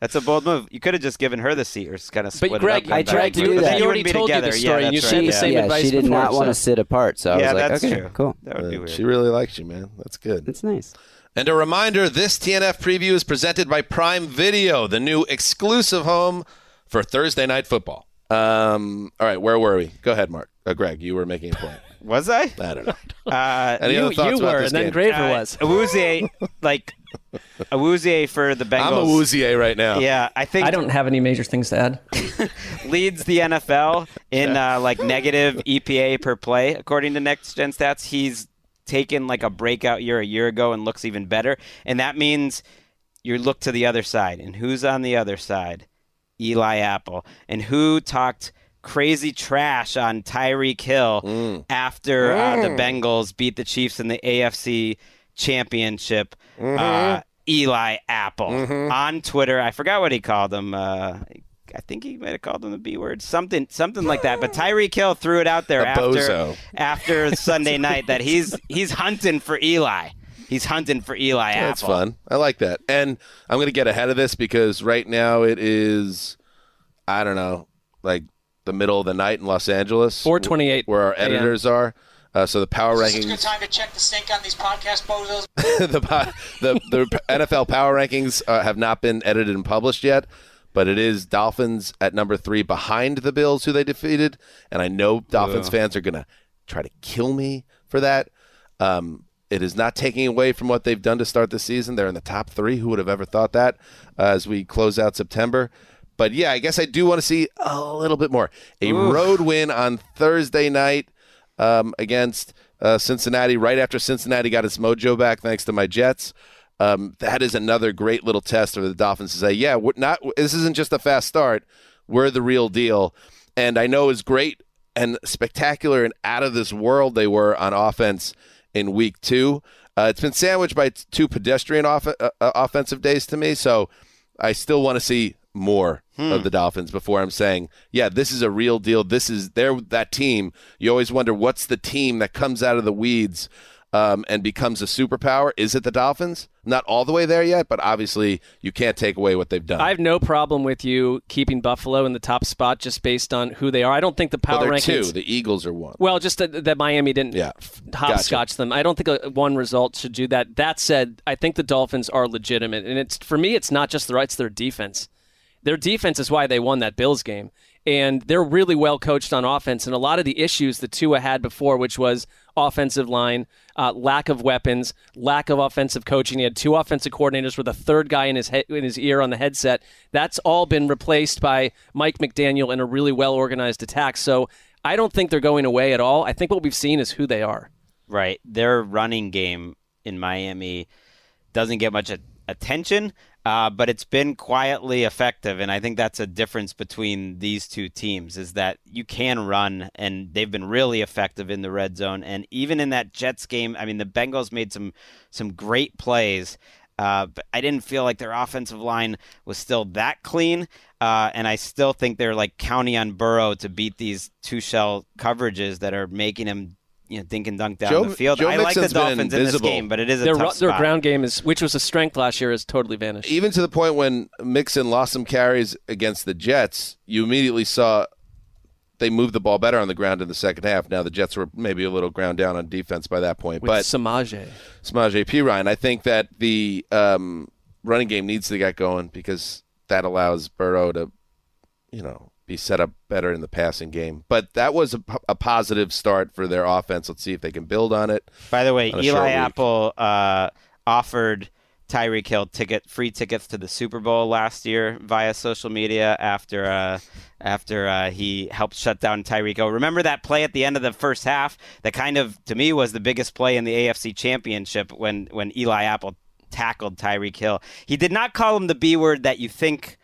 That's a bold move. You could have just given her the seat or kind of But split Gregg, it up. I tried to do But that. then She you already wouldn't be told you the story, Yeah, and you that's said right, the same yeah, advice she did before, not want so- to sit apart, so I Yeah, was like, that's okay, true. cool. That would be weird. She really likes you, man. That's good. It's nice. And a reminder this TNF preview is presented by Prime Video, the new exclusive home for Thursday Night Football. Um, all right, where were we? Go ahead, Marc. Uh, Gregg, you were making a point. Was I? I don't know. Uh, Any You, other thoughts you about were, this and then game? Graver uh, was. Awuzie, like a Awuzie for the Bengals. I'm a Woozier right now. Yeah, I think I don't have any major things to add. leads the NFL in uh, like negative EPA per play according to Next Gen Stats. He's taken like a breakout year a year ago and looks even better, and that means you look to the other side. And who's on the other side? Eli Apple. And who talked crazy trash on Tyreek Hill after uh, the Bengals beat the Chiefs in the AFC Championship? Uh, Eli Apple on Twitter. I forgot what he called him. Uh, I think he might have called him the B word, something, something like that. But Tyreek Hill threw it out there after bozo. after Sunday night that he's he's hunting for Eli. He's hunting for Eli Apple. That's fun. I like that. And I'm going to get ahead of this because right now it is, I don't know, like the middle of the night in Los Angeles. 4:28 Where our a.m. editors are. Uh, so the power rankings. It's a good time to check the sync on these podcast bozos. the, the the NFL power rankings uh, have not been edited and published yet, but it is Dolphins at number three behind the Bills, who they defeated, and I know Dolphins fans are going to try to kill me for that. Um, it is not taking away from what they've done to start the season. They're in the top three. Who would have ever thought that uh, as we close out September? But yeah, I guess I do want to see a little bit more. A road win on Thursday night um, against uh, Cincinnati, right after Cincinnati got its mojo back, thanks to my Jets. Um, that is another great little test for the Dolphins to say, yeah, we're not. This isn't just a fast start. We're the real deal. And I know it's great and spectacular and out of this world they were on offense in week two. Uh, it's been sandwiched by two pedestrian off- uh, uh, offensive days to me, so I still want to see more of the Dolphins before I'm saying, yeah, this is a real deal. This is they're that team. You always wonder what's the team that comes out of the weeds um, and becomes a superpower. Is it the Dolphins? Not all the way there yet, but obviously you can't take away what they've done. I have no problem with you keeping Buffalo in the top spot just based on who they are. I don't think the power they're rankings. two. The Eagles are one. Well, just that, that Miami didn't Yeah. hopscotch them. I don't think a, one result should do that. That said, I think the Dolphins are legitimate, and it's for me, it's not just the rights; their defense. Their defense is why they won that Bills game. And they're really well coached on offense. And a lot of the issues that Tua had before, which was offensive line, uh, lack of weapons, lack of offensive coaching. He had two offensive coordinators with a third guy in his he- in his ear on the headset. That's all been replaced by Mike McDaniel and a really well organized attack. So I don't think they're going away at all. I think what we've seen is who they are. Right. Their running game in Miami doesn't get much attention, uh, but it's been quietly effective, and I think that's a difference between these two teams is that you can run, and they've been really effective in the red zone, and even in that Jets game, I mean, the Bengals made some some great plays. Uh, but I didn't feel like their offensive line was still that clean, uh, and I still think they're like counting on Burrow to beat these two shell coverages that are making him, you know, dink and dunk down Joe- the field. Joe I like the Dolphins in this game, but it is a Their, tough ru- their ground game is, which was a strength last year, has totally vanished. Even to the point when Mixon lost some carries against the Jets, you immediately saw they moved the ball better on the ground in the second half. Now the Jets were maybe a little ground down on defense by that point, with but Samaje. Samaje Perine. I think that the um, running game needs to get going because that allows Burrow to, you know, be set up better in the passing game. But that was a, a positive start for their offense. Let's see if they can build on it. By the way, on a short Eli. Apple uh, offered Tyreek Hill ticket free tickets to the Super Bowl last year via social media after uh, after uh, he helped shut down Tyreek Hill. Remember that play at the end of the first half that kind of to me was the biggest play in the AFC Championship when when Eli Apple tackled Tyreek Hill. He did not call him the B word that you think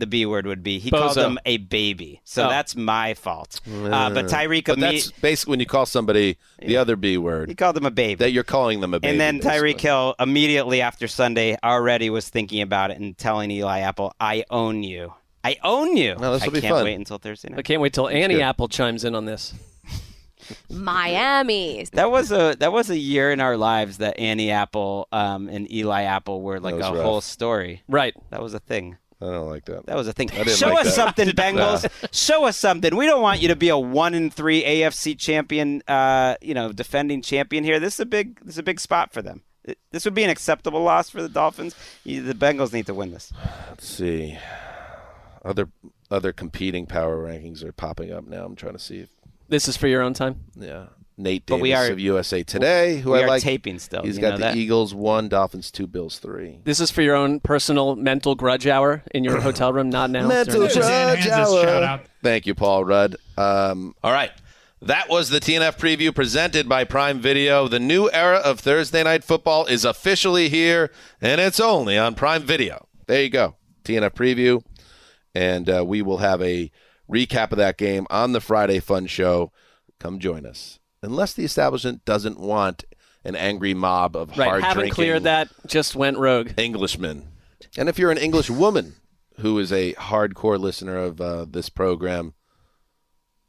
the B word would be. He called Bozo. him a baby. So Oh. that's my fault. Uh, but Tyreek But imme- that's basically when you call somebody the other B word. he called him a baby. that you're calling them a baby. And then basically. Tyreek Hill immediately after Sunday already was thinking about it and telling Eli Apple, "I own you. I own you." No, this'll I be can't fun. wait until Thursday I night. can't wait till Annie good. Apple chimes in on this. Miami. That was a that was a year in our lives that Annie Apple um, and Eli Apple were like a rough. whole story. Right. That was a thing. I don't like that. That was a thing. didn't Show like us that. something, Bengals. Show us something. We don't want you to be a one in three AFC champion. Uh, you know, defending champion here. This is a big. This is a big spot for them. This would be an acceptable loss for the Dolphins. The Bengals need to win this. Let's see. Other other competing power rankings are popping up now. I'm trying to see if This is for your own time. yeah. Nate But Davis we are- of USA Today, who we I are like. taping still. He's you got know the that? Eagles one, Dolphins two, Bills three. This is for your own personal mental grudge hour in your hotel room, not now. Mental during the show. Suzanne grudge hour. Thank you, Paul Rudd. Um, all right. That was the TNF preview presented by Prime Video. The new era of Thursday Night Football is officially here, and it's only on Prime Video. There you go. TNF preview. And uh, we will have a recap of that game on the Friday Fun Show. Come join us. Unless the establishment doesn't want an angry mob of Right. hard Haven't cleared that. Just went rogue. Englishmen. And if you're an English woman who is a hardcore listener of uh, this program,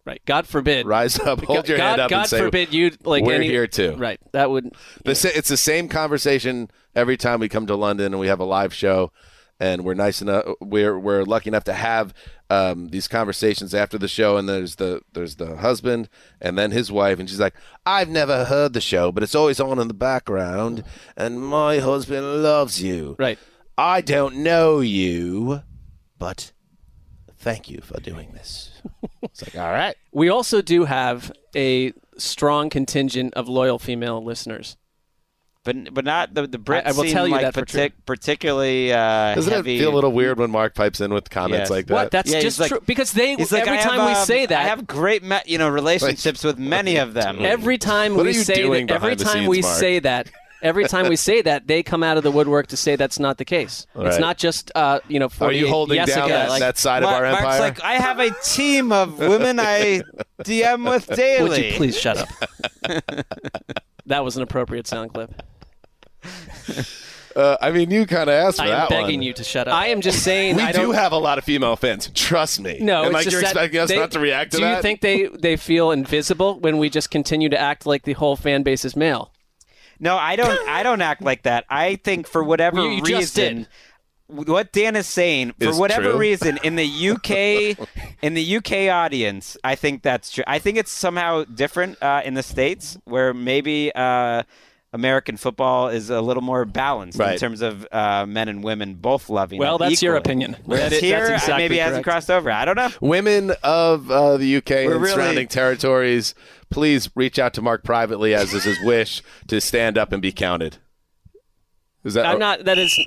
Right. God forbid. rise up, hold God, your hand up, God and say, forbid you like "We're any, here too." Right. That would. The sa- it's the same conversation every time we come to London and we have a live show, and we're nice enough. We're we're lucky enough to have um, these conversations after the show. And there's the there's the husband and then his wife, and she's like, "I've never heard the show, but it's always on in the background, and my husband loves you. Right. I don't know you, but thank you for doing this." It's like, all right. We also do have a strong contingent of loyal female listeners. But but not the the Brits. I- I will seem tell you like that for true. partic- particularly uh, Doesn't heavy. it feel a little weird when Marc pipes in with comments Yes. like that? What? That's Yeah, he's just like- true because they He's like, every have, time we um, say that I have great, me- you know, relationships with many of them. every time What we are you say doing that every time scenes, we Marc? say that every time we say that they come out of the woodwork to say that's not the case. It's not just uh, you know. Are you holding Jessica, down that, like, that side Marc- of our Marc's empire? like, I have a team of women I DM with daily. Would you please shut up? that was an appropriate sound clip. uh, I mean, you kind of asked for I am that begging one. you to shut up. I am just saying. We I do have a lot of female fans. Trust me. No, and it's like just you're that expecting us they- not to react to do that. Do you think they they feel invisible when we just continue to act like the whole fan base is male? No, I don't. I don't act like that. I think for whatever Well, you- you just reason, what Dan is saying, for Is whatever true. reason, in the UK, in the UK audience, I think that's true. I think it's somehow different uh, in the states, where maybe uh, American football is a little more balanced in terms of uh, men and women both loving. Well, it that's your opinion. Whereas That is- here, that's exactly maybe it hasn't crossed over. I don't know. Women of uh, the UK We're and really- surrounding territories, please reach out to Marc privately, as is his wish, to stand up and be counted. Is that I'm not. That is.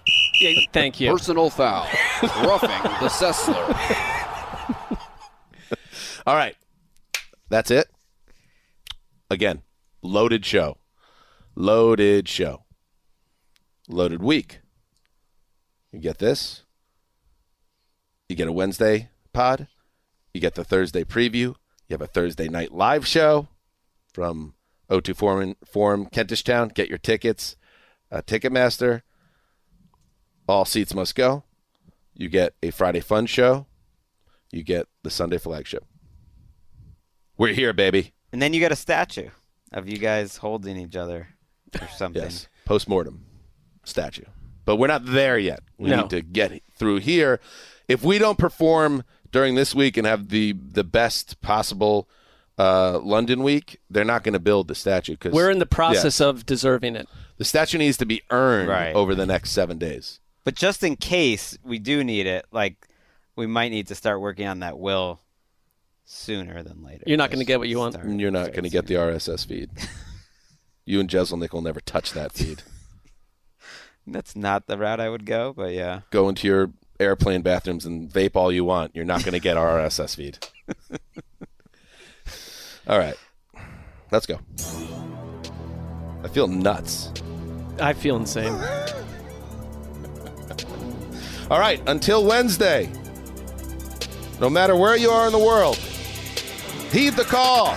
yeah, thank you. Personal foul. Roughing the Sessler. All right. That's it. Again, loaded show. Loaded show. Loaded week. You get this. You get a Wednesday pod. You get the Thursday preview. You have a Thursday night live show from O2 Forum, Forum Kentish Town. Get your tickets. Uh, Ticketmaster. All seats must go. You get a Friday fun show. You get the Sunday flagship. We're here, baby. And then you get a statue of you guys holding each other or something. Yes. Post mortem statue. But we're not there yet. We No. need to get through here. If we don't perform during this week and have the the best possible uh, London week, they're not going to build the statue because We're in the process of deserving it. The statue needs to be earned Right. over the next seven days. But just in case we do need it, like we might need to start working on that will sooner than later. You're not going to get what you want. Start- you're not going to get the RSS feed. you and Jeselnik will never touch that feed. That's not the route I would go, but yeah. Go into your airplane bathrooms and vape all you want. You're not going to get our RSS feed. all right. Let's go. I feel nuts. I feel insane. All right, until Wednesday, no matter where you are in the world, heed the call.